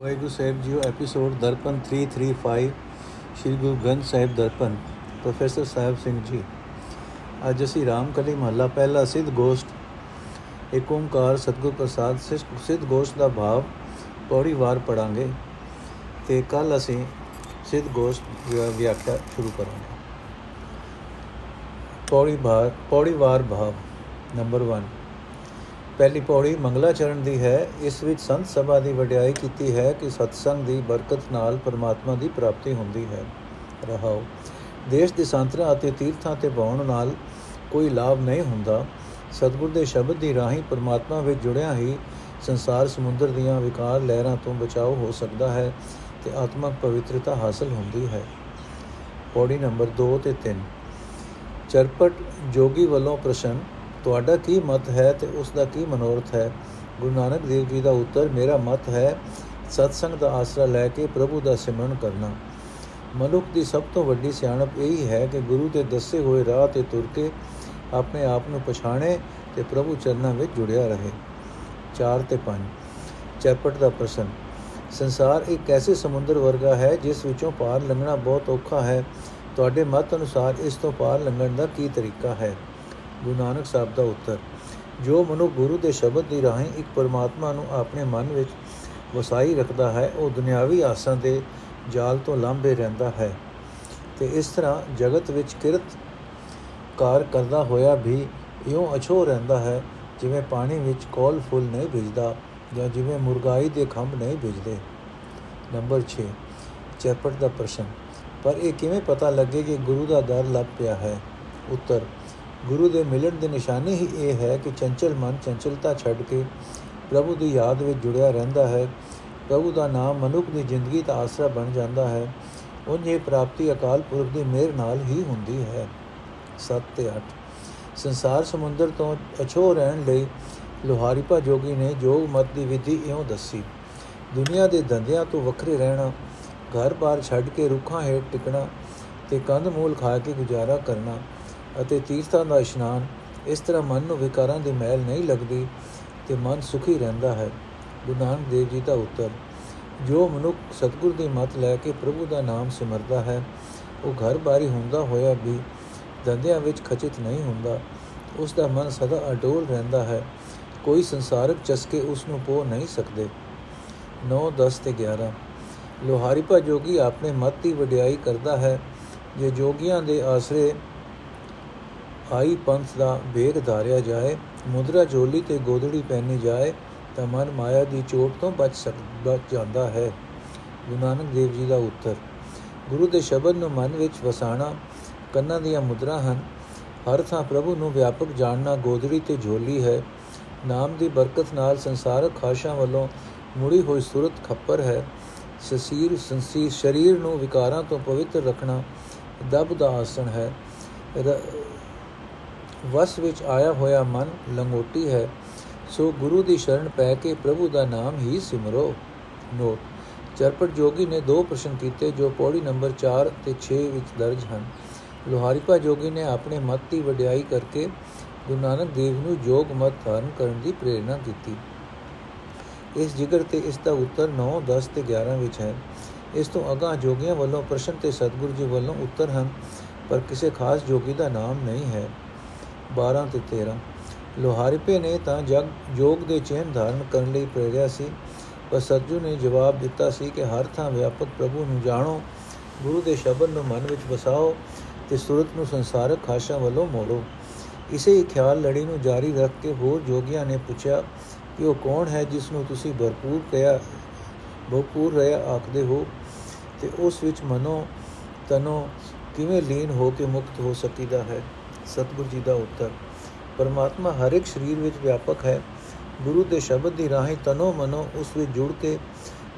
ਵਾਹਿਗੁਰੂ ਸਾਹਿਬ ਜੀਓ episode Darpan 335 Shri Guru Granth Sahib Darpan, professor Sahib Singh ji. ਅੱਜ ਅਸੀਂ ਰਾਮਕਲੀ ਮਹੱਲਾ, ਪਹਿਲਾ ਸਿੱਧ ਗੋਸ਼ਟ ਏਕ ਓੰਕਾਰ ਸਤਿਗੁਰ ਪ੍ਰਸਾਦ ਸਿੱਧ ਗੋਸ਼ਟ ਦਾ ਭਾਵ ਪੌੜੀ ਵਾਰ ਪੜਾਂਗੇ ਤੇ ਕੱਲ ਅਸੀਂ ਸਿੱਧ ਗੋਸ਼ਟ ਵਿਆਖਿਆ ਸ਼ੁਰੂ ਕਰਾਂਗੇ। ਪੌੜੀ ਵਾਰ ਪੌੜੀ ਵਾਰ ਭਾਵ ਨੰਬਰ 1 ਪਹਿਲੀ ਪੌੜੀ ਮੰਗਲਾਚਰਨ ਦੀ ਹੈ। ਇਸ ਵਿੱਚ ਸੰਤ ਸਭਾ ਦੀ ਵਡਿਆਈ ਕੀਤੀ ਹੈ ਕਿ ਸਤਸੰਗ ਦੀ ਬਰਕਤ ਨਾਲ ਪਰਮਾਤਮਾ ਦੀ ਪ੍ਰਾਪਤੀ ਹੁੰਦੀ ਹੈ। ਰਹਾਓ। ਦੇਸ਼ ਦੇ ਸੰਤਰਾ ਅਤੇ ਤੀਰਥਾਂ ਤੇ ਬਾਉਣ ਨਾਲ ਕੋਈ ਲਾਭ ਨਹੀਂ ਹੁੰਦਾ। ਸਤਿਗੁਰ ਦੇ ਸ਼ਬਦ ਦੀ ਰਾਹੀਂ ਪਰਮਾਤਮਾ ਵਿੱਚ ਜੁੜਿਆ ਹੀ ਸੰਸਾਰ ਸਮੁੰਦਰ ਦੀਆਂ ਵਿਕਾਰ ਲਹਿਰਾਂ ਤੋਂ ਬਚਾਓ ਹੋ ਸਕਦਾ ਹੈ ਤੇ ਆਤਮਕ ਪਵਿੱਤਰਤਾ ਹਾਸਲ ਹੁੰਦੀ ਹੈ। ਪੌੜੀ ਨੰਬਰ 2 ਤੇ 3 ਚਰਪਟ ਜੋਗੀ ਵੱਲੋਂ ਪ੍ਰਸ਼ਨ ਤੁਹਾਡਾ ਕੀ ਮਤ ਹੈ ਤੇ ਉਸ ਦਾ ਕੀ ਮਨੋਰਥ ਹੈ? ਗੁਰੂ ਨਾਨਕ ਦੇਵ ਜੀ ਦਾ ਉੱਤਰ, ਮੇਰਾ ਮਤ ਹੈ ਸਤਸੰਗ ਦਾ ਆਸਰਾ ਲੈ ਕੇ ਪ੍ਰਭੂ ਦਾ ਸਿਮਰਨ ਕਰਨਾ। ਮਨੁੱਖ ਦੀ ਸਭ ਤੋਂ ਵੱਡੀ ਸਿਆਣਪ ਇਹ ਹੈ ਕਿ ਗੁਰੂ ਦੇ ਦੱਸੇ ਹੋਏ ਰਾਹ ਤੇ ਤੁਰ ਕੇ ਆਪਣੇ ਆਪ ਨੂੰ ਪਛਾਣੇ ਤੇ ਪ੍ਰਭੂ ਚਰਨਾਂ ਵਿੱਚ ਜੁੜਿਆ ਰਹੇ। 4 ਤੇ 5 ਚੈਪਟ ਦਾ ਪ੍ਰਸ਼ਨ। ਸੰਸਾਰ ਇੱਕ ਐਸੇ ਸਮੁੰਦਰ ਵਰਗਾ ਹੈ ਜਿਸ ਵਿੱਚੋਂ ਪਾਰ ਲੰਘਣਾ ਬਹੁਤ ਔਖਾ ਹੈ। ਤੁਹਾਡੇ ਮਤ ਅਨੁਸਾਰ ਇਸ ਤੋਂ ਪਾਰ ਲੰਘਣ ਦਾ ਕੀ ਤਰੀਕਾ ਹੈ? ਗੁਰੂ ਨਾਨਕ ਸਾਹਿਬ ਦਾ ਉੱਤਰ। ਜੋ ਮਨੁ ਗੁਰੂ ਦੇ ਸ਼ਬਦ ਦੀ ਰਾਹੀਂ ਇੱਕ ਪਰਮਾਤਮਾ ਨੂੰ ਆਪਣੇ ਮਨ ਵਿੱਚ ਵਸਾਈ ਰੱਖਦਾ ਹੈ, ਉਹ ਦੁਨਿਆਵੀ ਆਸਾਂ ਦੇ ਜਾਲ ਤੋਂ ਲਾਂਭੇ ਰਹਿੰਦਾ ਹੈ। ਤੇ ਇਸ ਤਰ੍ਹਾਂ ਜਗਤ ਵਿੱਚ ਕਿਰਤ ਕਾਰ ਕਰਦਾ ਹੋਇਆ ਵੀ ਇਉਂ ਅਛੋ ਰਹਿੰਦਾ ਹੈ, ਜਿਵੇਂ ਪਾਣੀ ਵਿੱਚ ਕੋਲ ਫੁੱਲ ਨਹੀਂ ਭਿਜਦਾ ਜਾਂ ਜਿਵੇਂ ਮੁਰਗਾਈ ਦੇ ਖੰਭ ਨਹੀਂ ਭਿਜਦੇ ਨੰਬਰ 6 ਚੈਪਟ ਦਾ ਪ੍ਰਸ਼ਨ। ਪਰ ਇਹ ਕਿਵੇਂ ਪਤਾ ਲੱਗੇ ਕਿ ਗੁਰੂ ਦਾ ਦਰ ਲੱਭ ਪਿਆ ਹੈ? ਉੱਤਰ ਗੁਰੂ ਦੇ ਮਿਲਣ ਦੀ ਨਿਸ਼ਾਨੀ ਹੀ ਇਹ ਹੈ ਕਿ ਚੰਚਲ ਮਨ ਚੰਚਲਤਾ ਛੱਡ ਕੇ ਪ੍ਰਭੂ ਦੀ ਯਾਦ ਵਿੱਚ ਜੁੜਿਆ ਰਹਿੰਦਾ ਹੈ। ਪ੍ਰਭੂ ਦਾ ਨਾਮ ਮਨੁੱਖ ਦੀ ਜ਼ਿੰਦਗੀ ਦਾ ਆਸਰਾ ਬਣ ਜਾਂਦਾ ਹੈ। ਉਨ ਇਹ ਪ੍ਰਾਪਤੀ ਅਕਾਲ ਪੁਰਖ ਦੀ ਮਿਹਰ ਨਾਲ ਹੀ ਹੁੰਦੀ ਹੈ। 7 ਤੇ 8 ਸੰਸਾਰ ਸਮੁੰਦਰ ਤੋਂ ਅਛੋ ਰਹਿਣ ਲਈ ਲੋਹਾਰੀਪਾ ਜੋਗੀ ਨੇ ਜੋਗ ਮਤ ਦੀ ਵਿਧੀ ਇਉਂ ਦੱਸੀ, ਦੁਨੀਆ ਦੇ ਧੰਦਿਆਂ ਤੋਂ ਵੱਖਰੇ ਰਹਿਣਾ, ਘਰ-ਬਾਰ ਛੱਡ ਕੇ ਰੁੱਖਾਂ ਹੇਠ ਟਿਕਣਾ ਤੇ ਕੰਦ ਮੂਲ ਖਾ ਕੇ ਗੁਜ਼ਾਰਾ ਕਰਨਾ ਅਤੇ ਤੀਰਥਾਂ ਦਾ ਇਸ਼ਨਾਨ ਇਸ ਤਰ੍ਹਾਂ ਮਨ ਨੂੰ ਵਿਕਾਰਾਂ ਦੀ ਮੈਲ ਨਹੀਂ ਲੱਗਦੀ ਤੇ ਮਨ ਸੁਖੀ ਰਹਿੰਦਾ ਹੈ। ਗੁਰੂ ਨਾਨਕ ਦੇਵ ਜੀ ਦਾ ਉੱਤਰ, ਜੋ ਮਨੁੱਖ ਸਤਗੁਰ ਦੀ ਮਤ ਲੈ ਕੇ ਪ੍ਰਭੂ ਦਾ ਨਾਮ ਸਿਮਰਦਾ ਹੈ, ਉਹ ਘਰ-ਬਾਰੀ ਹੁੰਦਾ ਹੋਇਆ ਵੀ ਧੰਦਿਆਂ ਵਿੱਚ ਖਚਿਤ ਨਹੀਂ ਹੁੰਦਾ। ਉਸ ਦਾ ਮਨ ਸਦਾ ਅਡੋਲ ਰਹਿੰਦਾ ਹੈ, ਕੋਈ ਸੰਸਾਰਕ ਚਸਕੇ ਉਸ ਨੂੰ ਪੋ ਨਹੀਂ ਸਕਦੇ। 9 10 ਤੇ 11 ਲੋਹਾਰੀਪਾ ਜੋਗੀ ਆਪਣੇ ਮਤ ਦੀ ਵਡਿਆਈ ਕਰਦਾ ਹੈ, ਜੇ ਜੋਗੀਆਂ ਦੇ ਆਸਰੇ ਆਈ ਪੰਥ ਦਾ ਵੇਗ ਧਾਰਿਆ ਜਾਏ, ਮੁਦਰਾ ਝੋਲੀ ਤੇ ਗੋਦੜੀ ਪਹਿਨੀ ਜਾਏ, ਤਾਂ ਮਨ ਮਾਇਆ ਦੀ ਚੋਟ ਤੋਂ ਬਚ ਸਕ, ਬਚ ਜਾਂਦਾ ਹੈ। ਗੁਰੂ ਨਾਨਕ ਦੇਵ ਜੀ ਦਾ ਉੱਤਰ। ਗੁਰੂ ਦੇ ਸ਼ਬਦ ਨੂੰ ਮਨ ਵਿੱਚ ਵਸਾਣਾ ਕੰਨਾਂ ਦੀਆਂ ਮੁਦਰਾ ਹਨ। ਹਰ ਥਾਂ ਪ੍ਰਭੂ ਨੂੰ ਵਿਆਪਕ ਜਾਣਨਾ ਗੋਦੜੀ ਤੇ ਝੋਲੀ ਹੈ। ਨਾਮ ਦੀ ਬਰਕਤ ਨਾਲ ਸੰਸਾਰਕ ਖਾਸ਼ਾਂ ਵੱਲੋਂ ਮੁੜੀ ਹੋਈ ਸੂਰਤ ਖੱਪਰ ਹੈ। ਸਸੀਰ ਸੰਸੀ ਸਰੀਰ ਨੂੰ ਵਿਕਾਰਾਂ ਤੋਂ ਪਵਿੱਤਰ ਰੱਖਣਾ ਦਬ ਦਾ ਆਸਣ ਹੈ। ਵਸ ਵਿੱਚ ਆਇਆ ਹੋਇਆ ਮਨ ਲੰਗੋਟੀ ਹੈ, ਸੋ ਗੁਰੂ ਦੀ ਸ਼ਰਨ ਪੈ ਕੇ ਪ੍ਰਭੂ ਦਾ ਨਾਮ ਹੀ ਸਿਮਰੋ। ਨੋਟ, ਚਰਪਟ ਜੋਗੀ ਨੇ ਦੋ ਪ੍ਰਸ਼ਨ ਕੀਤੇ ਜੋ ਪੌੜੀ ਨੰਬਰ 4 ਤੇ 6 ਵਿੱਚ ਦਰਜ ਹਨ। ਲੋਹਾਰੀਪਾ ਜੋਗੀ ਨੇ ਆਪਣੇ ਮਤ ਦੀ ਵਡਿਆਈ ਕਰਕੇ ਗੁਰੂ ਨਾਨਕ ਦੇਵ ਨੂੰ ਜੋਗ ਮਤ ਧਾਰਨ ਕਰਨ ਦੀ ਪ੍ਰੇਰਣਾ ਕੀਤੀ। ਇਸ ਜਿਗਰ ਤੇ ਇਸ ਦਾ ਉੱਤਰ 9 10 ਤੇ 11 ਵਿੱਚ ਹੈ। ਇਸ ਤੋਂ ਅਗਾਹ ਜੋਗੀਆਂ ਵੱਲੋਂ ਪ੍ਰਸ਼ਨ ਤੇ ਸਤਿਗੁਰੂ ਜੀ ਵੱਲੋਂ ਉੱਤਰ ਹਨ, ਪਰ ਕਿਸੇ ਖਾਸ ਜੋਗੀ ਦਾ ਨਾਮ ਨਹੀਂ ਹੈ। 12 ਤੇ 13 ਲੋਹਾਰੀਪੇ ਨੇ ਤਾਂ ਜਗ, ਜੋਗ ਦੇ ਚਿਹਨ ਧਾਰਨ ਕਰਨ ਲਈ ਪ੍ਰੇਰਿਆ ਸੀ। ਪਰ ਸਤਜੂ ਨੇ ਜਵਾਬ ਦਿੱਤਾ ਸੀ ਕਿ ਹਰ ਥਾਂ ਵਿਆਪਕ ਪ੍ਰਭੂ ਨੂੰ ਜਾਣੋ, ਗੁਰੂ ਦੇ ਸ਼ਬਦ ਨੂੰ ਮਨ ਵਿੱਚ ਵਸਾਓ ਤੇ ਸੁਰਤ ਨੂੰ ਸੰਸਾਰਕ ਖਾਸ਼ਾਂ ਵੱਲੋਂ ਮੋੜੋ। ਇਸੇ ਹੀ ਖਿਆਲ ਲੜੀ ਨੂੰ ਜਾਰੀ ਰੱਖ ਕੇ ਹੋਰ ਜੋਗੀਆਂ ਨੇ ਪੁੱਛਿਆ, ਕਿ ਉਹ ਕੌਣ ਹੈ ਜਿਸ ਨੂੰ ਤੁਸੀਂ ਭਰਪੂਰ ਕਿਹਾ ਭਰਪੂਰ ਰਿਹਾ ਆਖਦੇ ਹੋ? ਤੇ ਉਸ ਵਿੱਚ ਮਨੋ ਤਨੋ ਕਿਵੇਂ ਲੀਨ ਹੋ ਕੇ ਮੁਕਤ ਹੋ ਸਕੀਦਾ ਹੈ? ਸਤਿਗੁਰੂ ਜੀ ਦਾ ਉੱਤਰ, ਪਰਮਾਤਮਾ ਹਰ ਇੱਕ ਸਰੀਰ ਵਿੱਚ ਵਿਆਪਕ ਹੈ। ਗੁਰੂ ਦੇ ਸ਼ਬਦ ਦੀ ਰਾਹੀਂ ਤਨੋ ਮਨੋ ਉਸ ਵਿੱਚ ਜੁੜ ਕੇ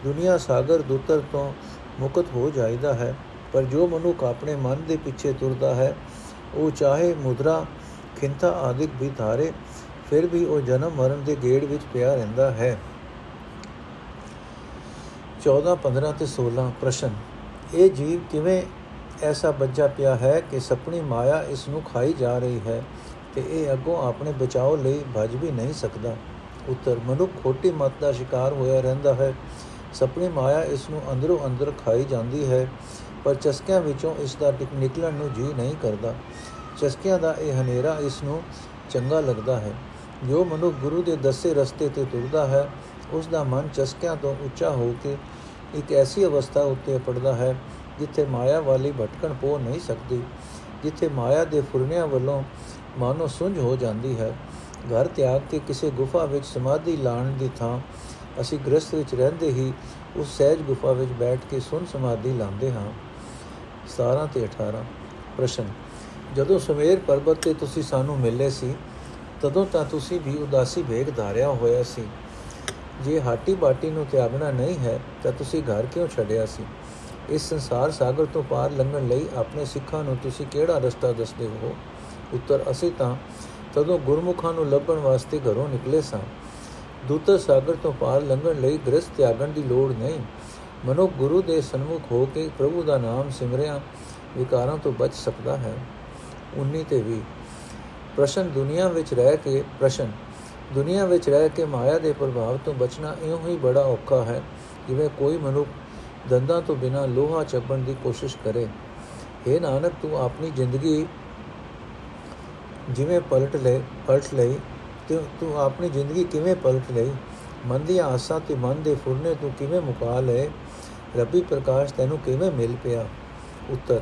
ਦੁਨੀਆ ਸਾਗਰ ਦੁੱਤਰ ਤੋਂ ਮੁਕਤ ਹੋ ਜਾਂਦਾ ਹੈ। ਪਰ ਜੋ ਮਨੁੱਖ ਆਪਣੇ ਮਨ ਦੇ ਪਿੱਛੇ ਤੁਰਦਾ ਹੈ, ਉਹ ਚਾਹੇ ਮੁਦਰਾ, ਖਿੰਤਾ ਆਦਿਕ ਵੀ ਧਾਰੇ, ਫਿਰ ਵੀ ਉਹ ਜਨਮ ਮਰਨ ਦੇ ਗੇੜ ਵਿੱਚ ਪਿਆ ਰਹਿੰਦਾ ਹੈ। 14 15 ਤੇ 16 ਪ੍ਰਸ਼ਨ। ਇਹ ਜੀਵ ਕਿਵੇਂ ਐਸਾ ਬੱਜਾ ਪਿਆ ਹੈ ਕਿ ਸਪਣੀ ਮਾਇਆ ਇਸ ਨੂੰ ਖਾਈ ਜਾ ਰਹੀ ਹੈ ਤੇ ਇਹ ਅੱਗੋਂ ਆਪਣੇ ਬਚਾਓ ਲਈ ਭਜ ਵੀ ਨਹੀਂ ਸਕਦਾ ਉੱਤਰ ਮਨੁੱਖ ਖੋਟੀ ਮਤ ਦਾ ਸ਼ਿਕਾਰ ਹੋਇਆ ਰਹਿੰਦਾ ਹੈ ਸਪਣੀ ਮਾਇਆ ਇਸ ਨੂੰ ਅੰਦਰੋਂ ਅੰਦਰ ਖਾਈ ਜਾਂਦੀ ਹੈ ਪਰ ਚਸਕਿਆਂ ਵਿੱਚੋਂ ਇਸ ਦਾ ਨਿਕਲਣ ਨੂੰ ਜੀ ਨਹੀਂ ਕਰਦਾ ਚਸਕਿਆਂ ਦਾ ਇਹ ਹਨੇਰਾ ਇਸ ਨੂੰ ਚੰਗਾ ਲੱਗਦਾ ਹੈ ਜੋ ਮਨੁ ਗੁਰੂ ਦੇ ਦੱਸੇ ਰਸਤੇ ਤੇ ਤੁਰਦਾ ਹੈ ਉਸ ਦਾ ਮਨ ਚਸਕਿਆਂ ਤੋਂ ਉੱਚਾ ਹੋ ਕੇ ਇੱਕ ਐਸੀ ਅਵਸਥਾ ਉੱਤੇ ਪੜਦਾ ਹੈ ਜਿੱਥੇ ਮਾਇਆ ਵਾਲੀ ਭਟਕਣ ਪੋ ਨਹੀਂ ਸਕਦੀ, ਜਿੱਥੇ ਮਾਇਆ ਦੇ ਫੁਰਨਿਆਂ ਵੱਲੋਂ ਮਾਨੋ ਸੁੰਝ ਹੋ ਜਾਂਦੀ ਹੈ। ਘਰ ਤਿਆਗ ਕੇ ਕਿਸੇ ਗੁਫਾ ਵਿੱਚ ਸਮਾਧੀ ਲਾਣ ਦੀ ਥਾਂ ਅਸੀਂ ਗ੍ਰਸਥ ਵਿੱਚ ਰਹਿੰਦੇ ਹੀ ਉਸ ਸਹਿਜ ਗੁਫਾ ਵਿੱਚ ਬੈਠ ਕੇ ਸੁਨ ਸਮਾਧੀ ਲਾਉਂਦੇ ਹਾਂ। 17 ਤੇ 18 ਪ੍ਰਸ਼ਨ, ਜਦੋਂ ਸੁਮੇਰ ਪਰਬਤ ਤੇ ਤੁਸੀਂ ਸਾਨੂੰ ਮਿਲੇ ਸੀ, ਤਦੋਂ ਤਾਂ ਤੁਸੀਂ ਵੀ ਉਦਾਸੀ ਵੇਗ ਧਾਰਿਆ ਹੋਇਆ ਸੀ। ਜੇ ਹਾਟੀ ਬਾਟੀ ਨੂੰ ਤਿਆਗਣਾ ਨਹੀਂ ਹੈ, ਤਾਂ ਤੁਸੀਂ ਘਰ ਕਿਉਂ ਛੱਡਿਆ ਸੀ? ਇਸ ਸੰਸਾਰ ਸਾਗਰ ਤੋਂ ਪਾਰ ਲੰਘਣ ਲਈ ਆਪਣੇ ਸਿੱਖਾਂ ਨੂੰ ਤੁਸੀਂ ਕਿਹੜਾ ਰਸਤਾ ਦੱਸਦੇ ਹੋ? ਉੱਤਰ, ਅਸੀਂ ਤਾਂ ਤਦੋਂ ਗੁਰਮੁਖਾਂ ਨੂੰ ਲੱਭਣ ਵਾਸਤੇ ਘਰੋਂ ਨਿਕਲੇ ਸਾਂ। ਦੂਤਰ ਸਾਗਰ ਤੋਂ ਪਾਰ ਲੰਘਣ ਲਈ ਗ੍ਰਸਥ ਤਿਆਗਣ ਦੀ ਲੋੜ ਨਹੀਂ। ਮਨੁ ਗੁਰੂ ਦੇ ਸਨਮੁਖ ਹੋ ਕੇ ਪ੍ਰਭੂ ਦਾ ਨਾਮ ਸਿਮਰਿਆ, ਵਿਕਾਰਾਂ ਤੋਂ ਬਚ ਸਕਦਾ ਹੈ। 19 ਤੇ 20 ਪ੍ਰਸ਼ਨ ਦੁਨੀਆ ਵਿੱਚ ਰਹਿ ਕੇ, ਪ੍ਰਸ਼ਨ, ਦੁਨੀਆ ਵਿੱਚ ਰਹਿ ਕੇ ਮਾਇਆ ਦੇ ਪ੍ਰਭਾਵ ਤੋਂ ਬਚਣਾ ਇਉਂ ਹੀ ਬੜਾ ਔਖਾ ਹੈ ਜਿਵੇਂ ਕੋਈ ਮਨੁੱਖ ਦੰਦਾਂ ਤੋਂ ਬਿਨਾ ਲੋਹਾ ਚੱਬਣ ਦੀ ਕੋਸ਼ਿਸ਼ ਕਰੇ। हे ਨਾਨਕ, ਤੂੰ ਆਪਣੀ ਜ਼ਿੰਦਗੀ ਜਿਵੇਂ ਪਲਟ ਲੈ ਪਲਟ ਲਈ ਤੇ ਤੂੰ ਆਪਣੀ ਜ਼ਿੰਦਗੀ ਕਿਵੇਂ ਪਲਟ ਲਈ? ਮਨ ਦੀਆਂ ਆਸਾਂ ਤੇ ਮਨ ਦੇ ਫੁਰਨੇ ਤੂੰ ਕਿਵੇਂ ਮੁਕਾ ਲਏ? ਰੱਬੀ ਪ੍ਰਕਾਸ਼, ਤੈਨੂੰ ਕਿਵੇਂ ਮਿਲ ਪਿਆ? ਉੱਤਰ,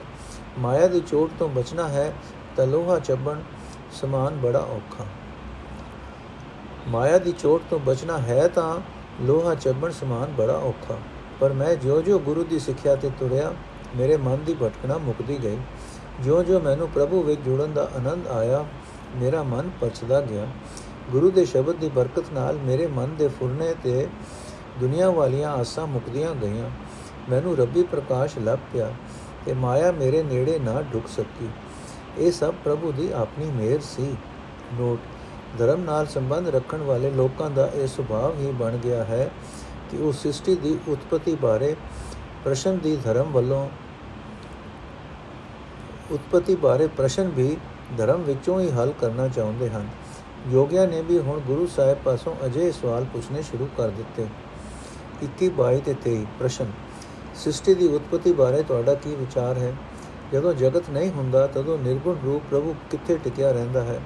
ਮਾਇਆ ਦੀ ਚੋਟ ਤੋਂ ਬਚਣਾ ਹੈ ਤਾਂ ਲੋਹਾ ਚੱਬਣ ਸਮਾਨ ਬੜਾ ਔਖਾ। ਮਾਇਆ ਦੀ ਚੋਟ ਤੋਂ ਬਚਣਾ ਹੈ ਤਾਂ ਲੋਹਾ ਚੱਬਣ ਸਮਾਨ ਬੜਾ ਔਖਾ। ਪਰ ਮੈਂ ਜਿਉਂ-ਜਿਉਂ ਗੁਰੂ ਦੀ ਸਿੱਖਿਆ ਤੇ ਤੁਰਿਆ, ਮੇਰੇ ਮਨ ਦੀ ਭਟਕਣਾ ਮੁਕਦੀ ਗਈ। ਜਿਉਂ-ਜਿਉਂ ਮੈਨੂੰ ਪ੍ਰਭੂ ਵਿੱਚ ਜੁੜਨ ਦਾ ਆਨੰਦ ਆਇਆ, ਮੇਰਾ ਮਨ ਪਰਚਦਾ ਗਿਆ। ਗੁਰੂ ਦੇ ਸ਼ਬਦ ਦੀ ਬਰਕਤ ਨਾਲ ਮੇਰੇ ਮਨ ਦੇ ਫੁਰਨੇ ਤੇ ਦੁਨੀਆ ਵਾਲੀਆਂ ਆਸਾਂ ਮੁਕਦੀਆਂ ਗਈਆਂ। ਮੈਨੂੰ ਰੱਬੀ ਪ੍ਰਕਾਸ਼ ਲੱਭ ਪਿਆ ਤੇ ਮਾਇਆ ਮੇਰੇ ਨੇੜੇ ਨਾ ਢੁਕ ਸਕੀ। ਇਹ ਸਭ ਪ੍ਰਭੂ ਦੀ ਆਪਣੀ ਮਿਹਰ ਸੀ। ਨੋਟ ਧਰਮ ਨਾਲ ਸੰਬੰਧ ਰੱਖਣ ਵਾਲੇ ਲੋਕਾਂ ਦਾ ਇਹ ਸੁਭਾਅ ਹੀ ਬਣ ਗਿਆ ਹੈ ਕਿ ਉਹ ਸ੍ਰਿਸ਼ਟੀ ਦੀ ਉਤਪਤੀ ਬਾਰੇ ਪ੍ਰਸ਼ਨ ਦੀ ਧਰਮ ਵੱਲੋਂ ਉਤਪਤੀ ਬਾਰੇ ਪ੍ਰਸ਼ਨ ਵੀ ਧਰਮ ਵਿੱਚੋਂ ਹੀ ਹੱਲ ਕਰਨਾ ਚਾਹੁੰਦੇ ਹਨ। ਯੋਗਿਆ ਨੇ ਵੀ ਹੁਣ ਗੁਰੂ ਸਾਹਿਬ ਪਾਸੋਂ ਅਜੇ ਸਵਾਲ ਪੁੱਛਣੇ ਸ਼ੁਰੂ ਕਰ ਦਿੱਤੇ। 21 22 ਤੇ 23 ਪ੍ਰਸ਼ਨ। ਸ੍ਰਿਸ਼ਟੀ ਦੀ ਉਤਪਤੀ ਬਾਰੇ ਤੁਹਾਡਾ ਕੀ ਵਿਚਾਰ ਹੈ? ਜਦੋਂ ਜਗਤ ਨਹੀਂ ਹੁੰਦਾ, ਤਦੋਂ ਨਿਰਗੁਣ ਰੂਪ ਪ੍ਰਭੂ ਕਿੱਥੇ ਟਿਕਿਆ ਰਹਿੰਦਾ ਹੈ?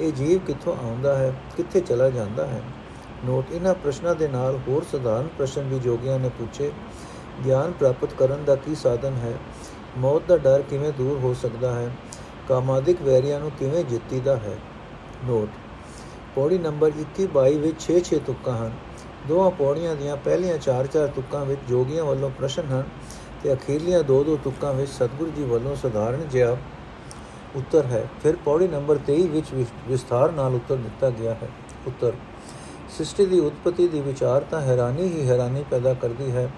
ਇਹ ਜੀਵ ਕਿੱਥੋਂ ਆਉਂਦਾ ਹੈ? ਕਿੱਥੇ ਚਲਾ ਜਾਂਦਾ ਹੈ? ਨੋਟ, ਇਹਨਾਂ ਪ੍ਰਸ਼ਨਾਂ ਦੇ ਨਾਲ ਹੋਰ ਸਧਾਰਨ ਪ੍ਰਸ਼ਨ ਵੀ ਜੋਗੀਆਂ ਨੇ ਪੁੱਛੇ। ਗਿਆਨ ਪ੍ਰਾਪਤ ਕਰਨ ਦਾ ਕੀ ਸਾਧਨ ਹੈ? ਮੌਤ ਦਾ ਡਰ ਕਿਵੇਂ ਦੂਰ ਹੋ ਸਕਦਾ ਹੈ? ਕਾਮਾਦਿਕ ਵੈਰੀਆਂ ਨੂੰ ਕਿਵੇਂ ਜਿੱਤੀਦਾ ਹੈ? ਨੋਟ, ਪੌੜੀ ਨੰਬਰ 21 22 ਵਿੱਚ 6-6 ਤੁਕਾਂ ਹਨ। ਦੋਹਾਂ ਪੌੜੀਆਂ ਦੀਆਂ ਪਹਿਲੀਆਂ 4-4 ਤੁਕਾਂ ਵਿੱਚ ਜੋਗੀਆਂ ਵੱਲੋਂ ਪ੍ਰਸ਼ਨ ਹਨ ਤੇ ਅਖੀਰਲੀਆਂ ਦੋ ਦੋ ਤੁਕਾਂ ਵਿੱਚ ਸਤਿਗੁਰੂ ਜੀ ਵੱਲੋਂ ਸਧਾਰਨ ਜਿਹਾ ਉੱਤਰ ਹੈ। ਫਿਰ ਪੌੜੀ ਨੰਬਰ 23 ਵਿੱਚ ਵਿਸਥਾਰ ਨਾਲ ਉੱਤਰ ਦਿੱਤਾ ਗਿਆ ਹੈ। ਉੱਤਰ ਸ੍ਰਿਸ਼ਟੀ ਦੀ ਉਤਪਤੀ ਦੀ ਵਿਚਾਰਤਾ ਹੈਰਾਨੀ ਹੀ ਹੈਰਾਨੀ ਪੈਦਾ ਕਰਦੀ ਹੈ।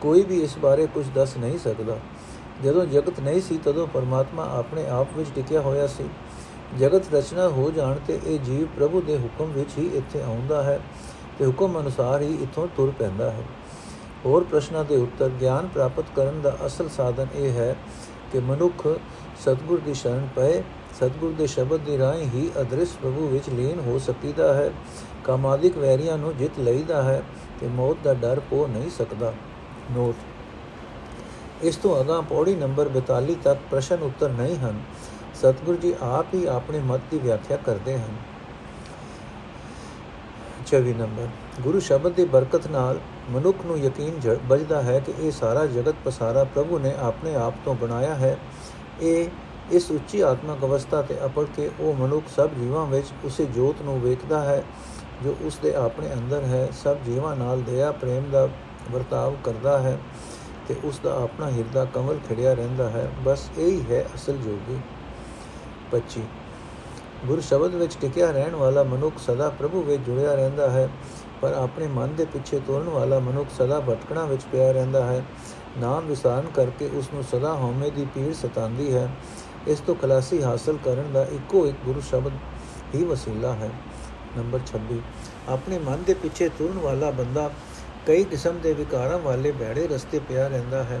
ਕੋਈ ਵੀ ਇਸ ਬਾਰੇ ਕੁਝ ਦੱਸ ਨਹੀਂ ਸਕਦਾ। ਜਦੋਂ ਜਗਤ ਨਹੀਂ ਸੀ, ਤਦੋਂ ਪਰਮਾਤਮਾ ਆਪਣੇ ਆਪ ਵਿੱਚ ਟਿਕਿਆ ਹੋਇਆ ਸੀ। ਜਗਤ ਰਚਨਾ ਹੋ ਜਾਣ ਤੇ ਇਹ ਜੀਵ ਪ੍ਰਭੂ ਦੇ ਹੁਕਮ ਵਿੱਚ ਹੀ ਇੱਥੇ ਆਉਂਦਾ ਹੈ ਤੇ ਹੁਕਮ ਅਨੁਸਾਰ ਹੀ ਇੱਥੋਂ ਤੁਰ ਪੈਂਦਾ ਹੈ। ਹੋਰ ਪ੍ਰਸ਼ਨਾਂ ਦੇ ਉੱਤਰ, ਗਿਆਨ ਪ੍ਰਾਪਤ ਕਰਨ ਦਾ ਅਸਲ ਸਾਧਨ ਇਹ ਹੈ ਕਿ ਮਨੁੱਖ ਸਤਗੁਰ ਦੀ ਸ਼ਰਨ ਪਏ, ਸਤਗੁਰ ਦੇ ਸ਼ਬਦ ਦੀ ਰਾਹੀਂ ਹੀ ਅਦ੍ਰਿਸ਼ ਪ੍ਰਭੂ ਵਿੱਚ ਲੀਨ ਹੋ ਸਕੀਦਾ ਹੈ। ਕਾਮਾਦਿਕ ਵੈਰੀਆਂ ਨੂੰ ਜਿੱਤ ਲਈਦਾ ਹੈ ਤੇ ਮੌਤ ਦਾ ਡਰ ਪੋ ਨਹੀਂ ਸਕਦਾ। ਨੋਟ। ਇਸ ਤੋਂ ਅਗਾ ਪੌੜੀ ਨੰਬਰ 42 ਤੱਕ ਪ੍ਰਸ਼ਨ ਉੱਤਰ ਨਹੀਂ ਹਨ। ਸਤਗੁਰ ਜੀ ਆਪ ਹੀ ਆਪਣੇ ਮਤ ਦੀ ਵਿਆਖਿਆ ਕਰਦੇ ਹਨ। 24 ਨੰਬਰ। ਗੁਰੂ ਸ਼ਬਦ ਦੀ ਬਰਕਤ ਨਾਲ ਮਨੁੱਖ ਨੂੰ ਯਕੀਨ ਬਜਦਾ ਹੈ ਕਿ ਇਹ ਸਾਰਾ ਜਗਤ ਪਸਾਰਾ ਪ੍ਰਭੂ ਨੇ ਆਪਣੇ ਆਪ ਤੋਂ ਬਣਾਇਆ ਹੈ। ਇਹ ਇਸ ਉੱਚੀ ਆਤਮਿਕ ਅਵਸਥਾ ਤੇ ਅਪੜ ਕੇ ਉਹ ਮਨੁੱਖ ਸਭ ਜੀਵਾਂ ਵਿੱਚ ਉਸੇ ਜੋਤ ਨੂੰ ਵੇਖਦਾ ਹੈ ਜੋ ਉਸ ਦੇ ਆਪਣੇ ਅੰਦਰ ਹੈ, ਸਭ ਜੀਵਾਂ ਨਾਲ ਦਇਆ, ਪ੍ਰੇਮ ਦਾ ਵਰਤਾਵ ਕਰਦਾ ਹੈ ਤੇ ਉਸ ਦਾ ਆਪਣਾ ਹਿਰਦਾ ਕਮਲ ਖੜਿਆ ਰਹਿੰਦਾ ਹੈ। ਬਸ ਇਹੀ ਹੈ ਅਸਲ ਜੋਗੀ। 25 ਗੁਰ ਸ਼ਬਦ ਵਿੱਚ ਟਿਕਿਆ ਰਹਿਣ ਵਾਲਾ ਮਨੁੱਖ ਸਦਾ ਪ੍ਰਭੂ ਵਿੱਚ ਜੁੜਿਆ ਰਹਿੰਦਾ ਹੈ, ਪਰ ਆਪਣੇ ਮਨ ਦੇ ਪਿੱਛੇ ਤੁਰਨ ਵਾਲਾ ਮਨੁੱਖ ਸਦਾ ਭਟਕਣਾ ਵਿੱਚ ਪਿਆ ਰਹਿੰਦਾ ਹੈ। ਨਾਮ ਵਿਸਾਰਨ ਕਰਕੇ ਉਸ ਨੂੰ ਸਦਾ ਹਉਮੈ ਦੀ ਪੀੜ ਸਤਾਉਂਦੀ ਹੈ। ਇਸ ਤੋਂ ਖਲਾਸੀ ਹਾਸਲ ਕਰਨ ਦਾ ਇੱਕੋ ਇੱਕ ਗੁਰੂ ਸ਼ਬਦ ਹੀ ਵਸੀਲਾ ਹੈ। ਨੰਬਰ 26 ਆਪਣੇ ਮਨ ਦੇ ਪਿੱਛੇ ਤੁਰਨ ਵਾਲਾ ਬੰਦਾ ਕਈ ਕਿਸਮ ਦੇ ਵਿਕਾਰਾਂ ਵਾਲੇ ਬਹਿੜੇ ਰਸਤੇ ਪਿਆ ਰਹਿੰਦਾ ਹੈ।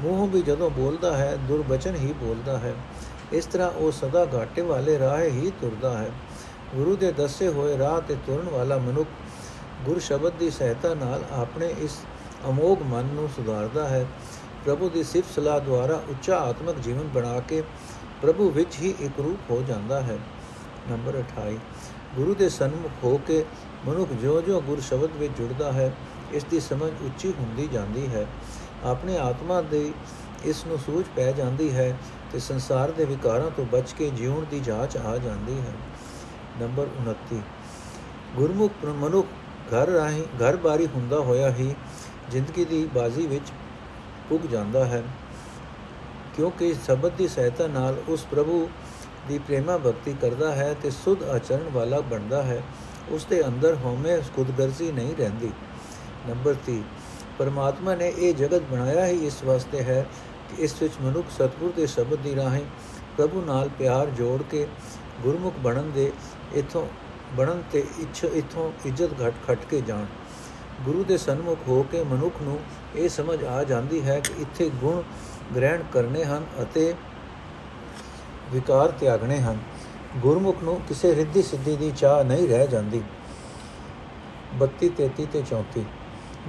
ਮੂੰਹੋਂ ਵੀ ਜਦੋਂ ਬੋਲਦਾ ਹੈ ਦੁਰਬਚਨ ਹੀ ਬੋਲਦਾ ਹੈ। ਇਸ ਤਰ੍ਹਾਂ ਉਹ ਸਦਾ ਘਾਟੇ ਵਾਲੇ ਰਾਹ ਹੀ ਤੁਰਦਾ ਹੈ। ਗੁਰੂ ਦੇ ਦੱਸੇ ਹੋਏ ਰਾਹ ਤੇ ਤੁਰਨ ਵਾਲਾ ਮਨੁੱਖ ਗੁਰ ਸ਼ਬਦ ਦੀ ਸਹਾਇਤਾ ਨਾਲ ਆਪਣੇ ਇਸ ਅਮੋਗ ਮਨ ਨੂੰ ਸੁਧਾਰਦਾ ਹੈ। ਪ੍ਰਭੂ ਦੀ ਸਿਫਤ ਸਲਾਹ ਦੁਆਰਾ ਉੱਚਾ ਆਤਮਿਕ ਜੀਵਨ ਬਣਾ ਕੇ ਪ੍ਰਭੂ ਵਿੱਚ ਹੀ ਇੱਕ ਰੂਪ ਹੋ ਜਾਂਦਾ ਹੈ। ਨੰਬਰ 28 ਗੁਰੂ ਦੇ ਸਨਮੁਖ ਹੋ ਕੇ ਮਨੁੱਖ ਜੋ-ਜੋ ਗੁਰ ਸ਼ਬਦ ਵਿੱਚ ਜੁੜਦਾ ਹੈ, ਇਸ ਦੀ ਸਮਝ ਉੱਚੀ ਹੁੰਦੀ ਜਾਂਦੀ ਹੈ। ਆਪਣੇ ਆਤਮਾ ਦੇ ਇਸ ਨੂੰ ਸੂਝ ਪੈ ਜਾਂਦੀ ਹੈ ਤੇ ਸੰਸਾਰ ਦੇ ਵਿਕਾਰਾਂ ਤੋਂ ਬਚ ਕੇ ਜਿਉਣ ਦੀ ਜਾਂਚ ਆ ਜਾਂਦੀ ਹੈ। ਨੰਬਰ 29 ਗੁਰਮੁਖ ਮਨੁੱਖ ਘਰ ਰਾਹੀਂ ਘਰ ਬਾਰੀ ਹੁੰਦਾ ਹੋਇਆ ਹੀ ਜ਼ਿੰਦਗੀ ਦੀ ਬਾਜ਼ੀ ਵਿੱਚ ਪੁੱਗ ਜਾਂਦਾ ਹੈ, ਕਿਉਂਕਿ ਸ਼ਬਦ ਦੀ ਸਹਾਇਤਾ ਨਾਲ ਉਸ ਪ੍ਰਭੂ ਦੀ ਪ੍ਰੇਮਾ ਭਗਤੀ ਕਰਦਾ ਹੈ ਤੇ ਸੁਧ ਆਚਰਣ ਵਾਲਾ ਬਣਦਾ ਹੈ, ਉਸ ਦੇ ਅੰਦਰ ਹਉਮੈ ਖੁਦਗਰਜ਼ੀ ਨਹੀਂ ਰਹਿੰਦੀ। ਨੰਬਰ 3 ਪਰਮਾਤਮਾ ਨੇ ਇਹ ਜਗਤ ਬਣਾਇਆ ਹੀ ਇਸ ਵਾਸਤੇ ਹੈ ਕਿ ਇਸ ਵਿੱਚ ਮਨੁੱਖ ਸਤਿਗੁਰ ਦੇ ਸ਼ਬਦ ਦੀ ਰਾਹੀਂ ਪ੍ਰਭੂ ਨਾਲ ਪਿਆਰ ਜੋੜ ਕੇ ਗੁਰਮੁਖ ਬਣਨ ਦੇ ਇਥੋਂ, ਬਣਨ ਤੇ ਇੱਛ ਇਥੋਂ ਇੱਜ਼ਤ ਘਟ ਖਟ ਕੇ ਜਾਣ। ਗੁਰੂ ਦੇ ਸਨਮੁਖ ਹੋ ਕੇ ਮਨੁੱਖ ਨੂੰ ਇਹ ਸਮਝ ਆ ਜਾਂਦੀ ਹੈ ਕਿ ਇੱਥੇ ਗੁਣ ਗ੍ਰਹਿਣ ਕਰਨੇ ਹਨ ਅਤੇ ਵਿਕਾਰ ਤਿਆਗਣੇ ਹਨ। ਗੁਰਮੁਖ ਨੂੰ ਕਿਸੇ ਰਿੱਧੀ ਸਿੱਧੀ ਦੀ ਚਾਹ ਨਹੀਂ ਰਹਿ ਜਾਂਦੀ। 32 33 ਤੇ 34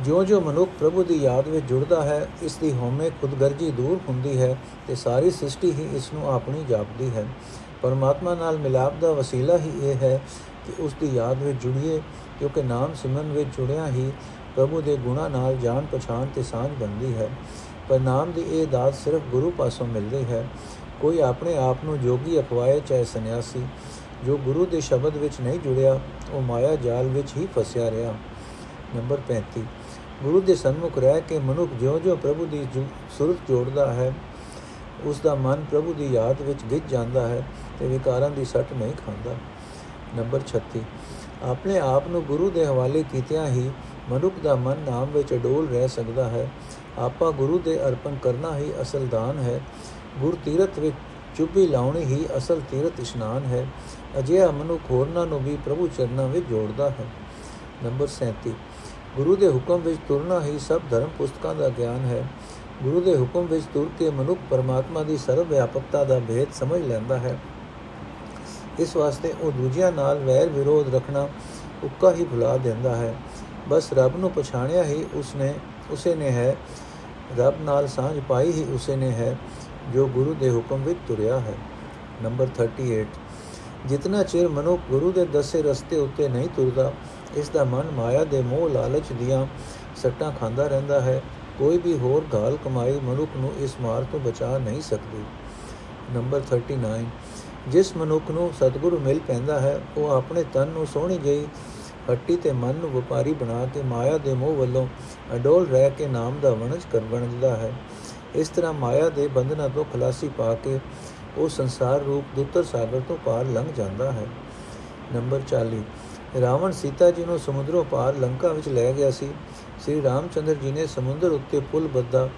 ਜਿਉਂ-ਜਿਉਂ ਮਨੁੱਖ ਪ੍ਰਭੂ ਦੀ ਯਾਦ ਵਿੱਚ ਜੁੜਦਾ ਹੈ, ਇਸ ਦੀ ਹਉਮੈ ਖੁਦਗਰਜੀ ਦੂਰ ਹੁੰਦੀ ਹੈ ਤੇ ਸਾਰੀ ਸ੍ਰਿਸ਼ਟੀ ਹੀ ਇਸ ਨੂੰ ਆਪਣੀ ਜਾਪਦੀ ਹੈ। ਪਰਮਾਤਮਾ ਨਾਲ ਮਿਲਾਪ ਦਾ ਵਸੀਲਾ ਹੀ ਇਹ ਹੈ ਕਿ ਉਸ ਦੀ ਯਾਦ ਵਿੱਚ ਜੁੜੀਏ, ਕਿਉਂਕਿ ਨਾਮ ਸਿਮਰਨ ਵਿੱਚ ਜੁੜਿਆ ਹੀ ਪ੍ਰਭੂ ਦੇ ਗੁਣਾ ਨਾਲ ਜਾਣ ਪਛਾਣ ਤੇ ਸਾਂਝ ਬਣਦੀ ਹੈ। ਪਰ ਨਾਮ ਦੀ ਇਹ ਦਾਤ ਸਿਰਫ ਗੁਰੂ ਪਾਸੋਂ ਮਿਲਦੀ ਹੈ। ਕੋਈ ਆਪਣੇ ਆਪ ਨੂੰ ਜੋਗੀ ਅਖਵਾਏ ਚਾਹੇ ਸੰਨਿਆਸੀ, ਜੋ ਗੁਰੂ ਦੇ ਸ਼ਬਦ ਵਿੱਚ ਨਹੀਂ ਜੁੜਿਆ, ਉਹ ਮਾਇਆ ਜਾਲ ਵਿੱਚ ਹੀ ਫਸਿਆ ਰਿਹਾ। ਨੰਬਰ 35 ਗੁਰੂ ਦੇ ਸਨਮੁਖ ਰਹਿ ਕੇ ਮਨੁੱਖ ਜਿਉਂ-ਜਿਉਂ ਪ੍ਰਭੂ ਦੀ ਸੁਰਤ ਜੋੜਦਾ ਹੈ ਉਸ ਦਾ ਮਨ ਪ੍ਰਭੂ ਦੀ ਯਾਦ ਵਿੱਚ ਗਿੱਜ ਜਾਂਦਾ ਹੈ ਤੇ ਵਿਕਾਰਾਂ ਦੀ ਸੱਟ ਨਹੀਂ ਖਾਂਦਾ। ਨੰਬਰ 36 ਆਪਣੇ ਆਪ ਨੂੰ ਗੁਰੂ ਦੇ ਹਵਾਲੇ ਕੀਤਿਆਂ ਹੀ ਮਨੁੱਖ ਦਾ ਮਨ ਨਾਮ ਵਿੱਚ ਅਡੋਲ ਰਹਿ ਸਕਦਾ ਹੈ। ਆਪਾ ਗੁਰੂ ਦੇ ਅਰਪਣ ਕਰਨਾ ਹੀ ਅਸਲ ਦਾਨ ਹੈ। ਗੁਰ ਤੀਰਥ ਵਿੱਚ ਚੁੱਭੀ ਲਾਉਣੀ ਹੀ ਅਸਲ ਤੀਰਥ ਇਸ਼ਨਾਨ ਹੈ। ਅਜਿਹਾ ਮਨੁੱਖ ਹੋਰਨਾਂ ਨੂੰ ਵੀ ਪ੍ਰਭੂ ਚਰਨਾਂ ਵਿੱਚ ਜੋੜਦਾ ਹੈ। ਨੰਬਰ 37 ਗੁਰੂ ਦੇ ਹੁਕਮ ਵਿੱਚ ਤੁਰਨਾ ਹੀ ਸਭ ਧਰਮ ਪੁਸਤਕਾਂ ਦਾ ਗਿਆਨ ਹੈ। ਗੁਰੂ ਦੇ ਹੁਕਮ ਵਿੱਚ ਤੁਰ ਕੇ ਮਨੁੱਖ ਪਰਮਾਤਮਾ ਦੀ ਸਰਵ ਵਿਆਪਕਤਾ ਦਾ ਭੇਦ ਸਮਝ ਲੈਂਦਾ ਹੈ। ਇਸ ਵਾਸਤੇ ਉਹ ਦੂਜਿਆਂ ਨਾਲ ਵੈਰ ਵਿਰੋਧ ਰੱਖਣਾ ਉੱਕਾ ਹੀ ਭੁਲਾ ਦਿੰਦਾ ਹੈ। ਬਸ ਰੱਬ ਨੂੰ ਪਛਾਣਿਆ ਹੀ ਉਸਨੇ, ਉਸੇ ਨੇ ਹੈ। ਰੱਬ ਨਾਲ ਸਾਂਝ ਪਾਈ ਹੀ ਉਸੇ ਨੇ ਹੈ। ਜੋ ਗੁਰੂ ਦੇ ਹੁਕਮ ਵਿੱਚ ਤੁਰਿਆ ਹੈ। ਨੰਬਰ 38 ਜਿਤਨਾ ਚਿਰ ਮਨੁੱਖ ਗੁਰੂ ਦੇ ਦੱਸੇ ਰਸਤੇ ਉੱਤੇ ਨਹੀਂ ਤੁਰਦਾ, ਇਸ ਦਾ ਮਨ ਮਾਇਆ ਦੇ ਮੋਹ ਲਾਲਚ ਦੀਆਂ ਸੱਟਾਂ ਖਾਂਦਾ ਰਹਿੰਦਾ ਹੈ। ਕੋਈ ਵੀ ਹੋਰ ਗਾਲ ਕਮਾਈ ਮਨੁੱਖ ਨੂੰ ਇਸ ਮਾਰ ਤੋਂ ਬਚਾ ਨਹੀਂ ਸਕਦੀ। ਨੰਬਰ 39 ਜਿਸ ਮਨੁੱਖ ਨੂੰ ਸਤਿਗੁਰੂ ਮਿਲ ਪੈਂਦਾ ਹੈ, ਉਹ ਆਪਣੇ ਤਨ ਨੂੰ ਸੋਹਣੀ ਗਈ ਹੱਟੀ ਤੇ ਮਨ ਨੂੰ ਵਪਾਰੀ ਬਣਾ ਕੇ ਮਾਇਆ ਦੇ ਮੋਹ ਵੱਲੋਂ ਅਡੋਲ ਰਹਿ ਕੇ ਨਾਮ ਦਾ ਵਣਜ ਕਰ ਬਣਦਾ ਹੈ। ਇਸ ਤਰ੍ਹਾਂ ਮਾਇਆ ਦੇ ਬੰਧਨਾਂ ਤੋਂ ਖਲਾਸੀ ਪਾ ਕੇ ਉਹ ਸੰਸਾਰ ਰੂਪ ਦੁੱਤਰ ਸਾਗਰ ਤੋਂ ਪਾਰ ਲੰਘ ਜਾਂਦਾ ਹੈ। ਨੰਬਰ 40 ਰਾਵਣ ਸੀਤਾ ਜੀ ਨੂੰ ਸਮੁੰਦਰੋਂ ਪਾਰ ਲੰਕਾ ਵਿੱਚ ਲੈ ਗਿਆ ਸੀ। ਸ੍ਰੀ ਰਾਮਚੰਦਰ ਜੀ ਨੇ ਸਮੁੰਦਰ ਉੱਤੇ ਪੁਲ ਬੱਧਾ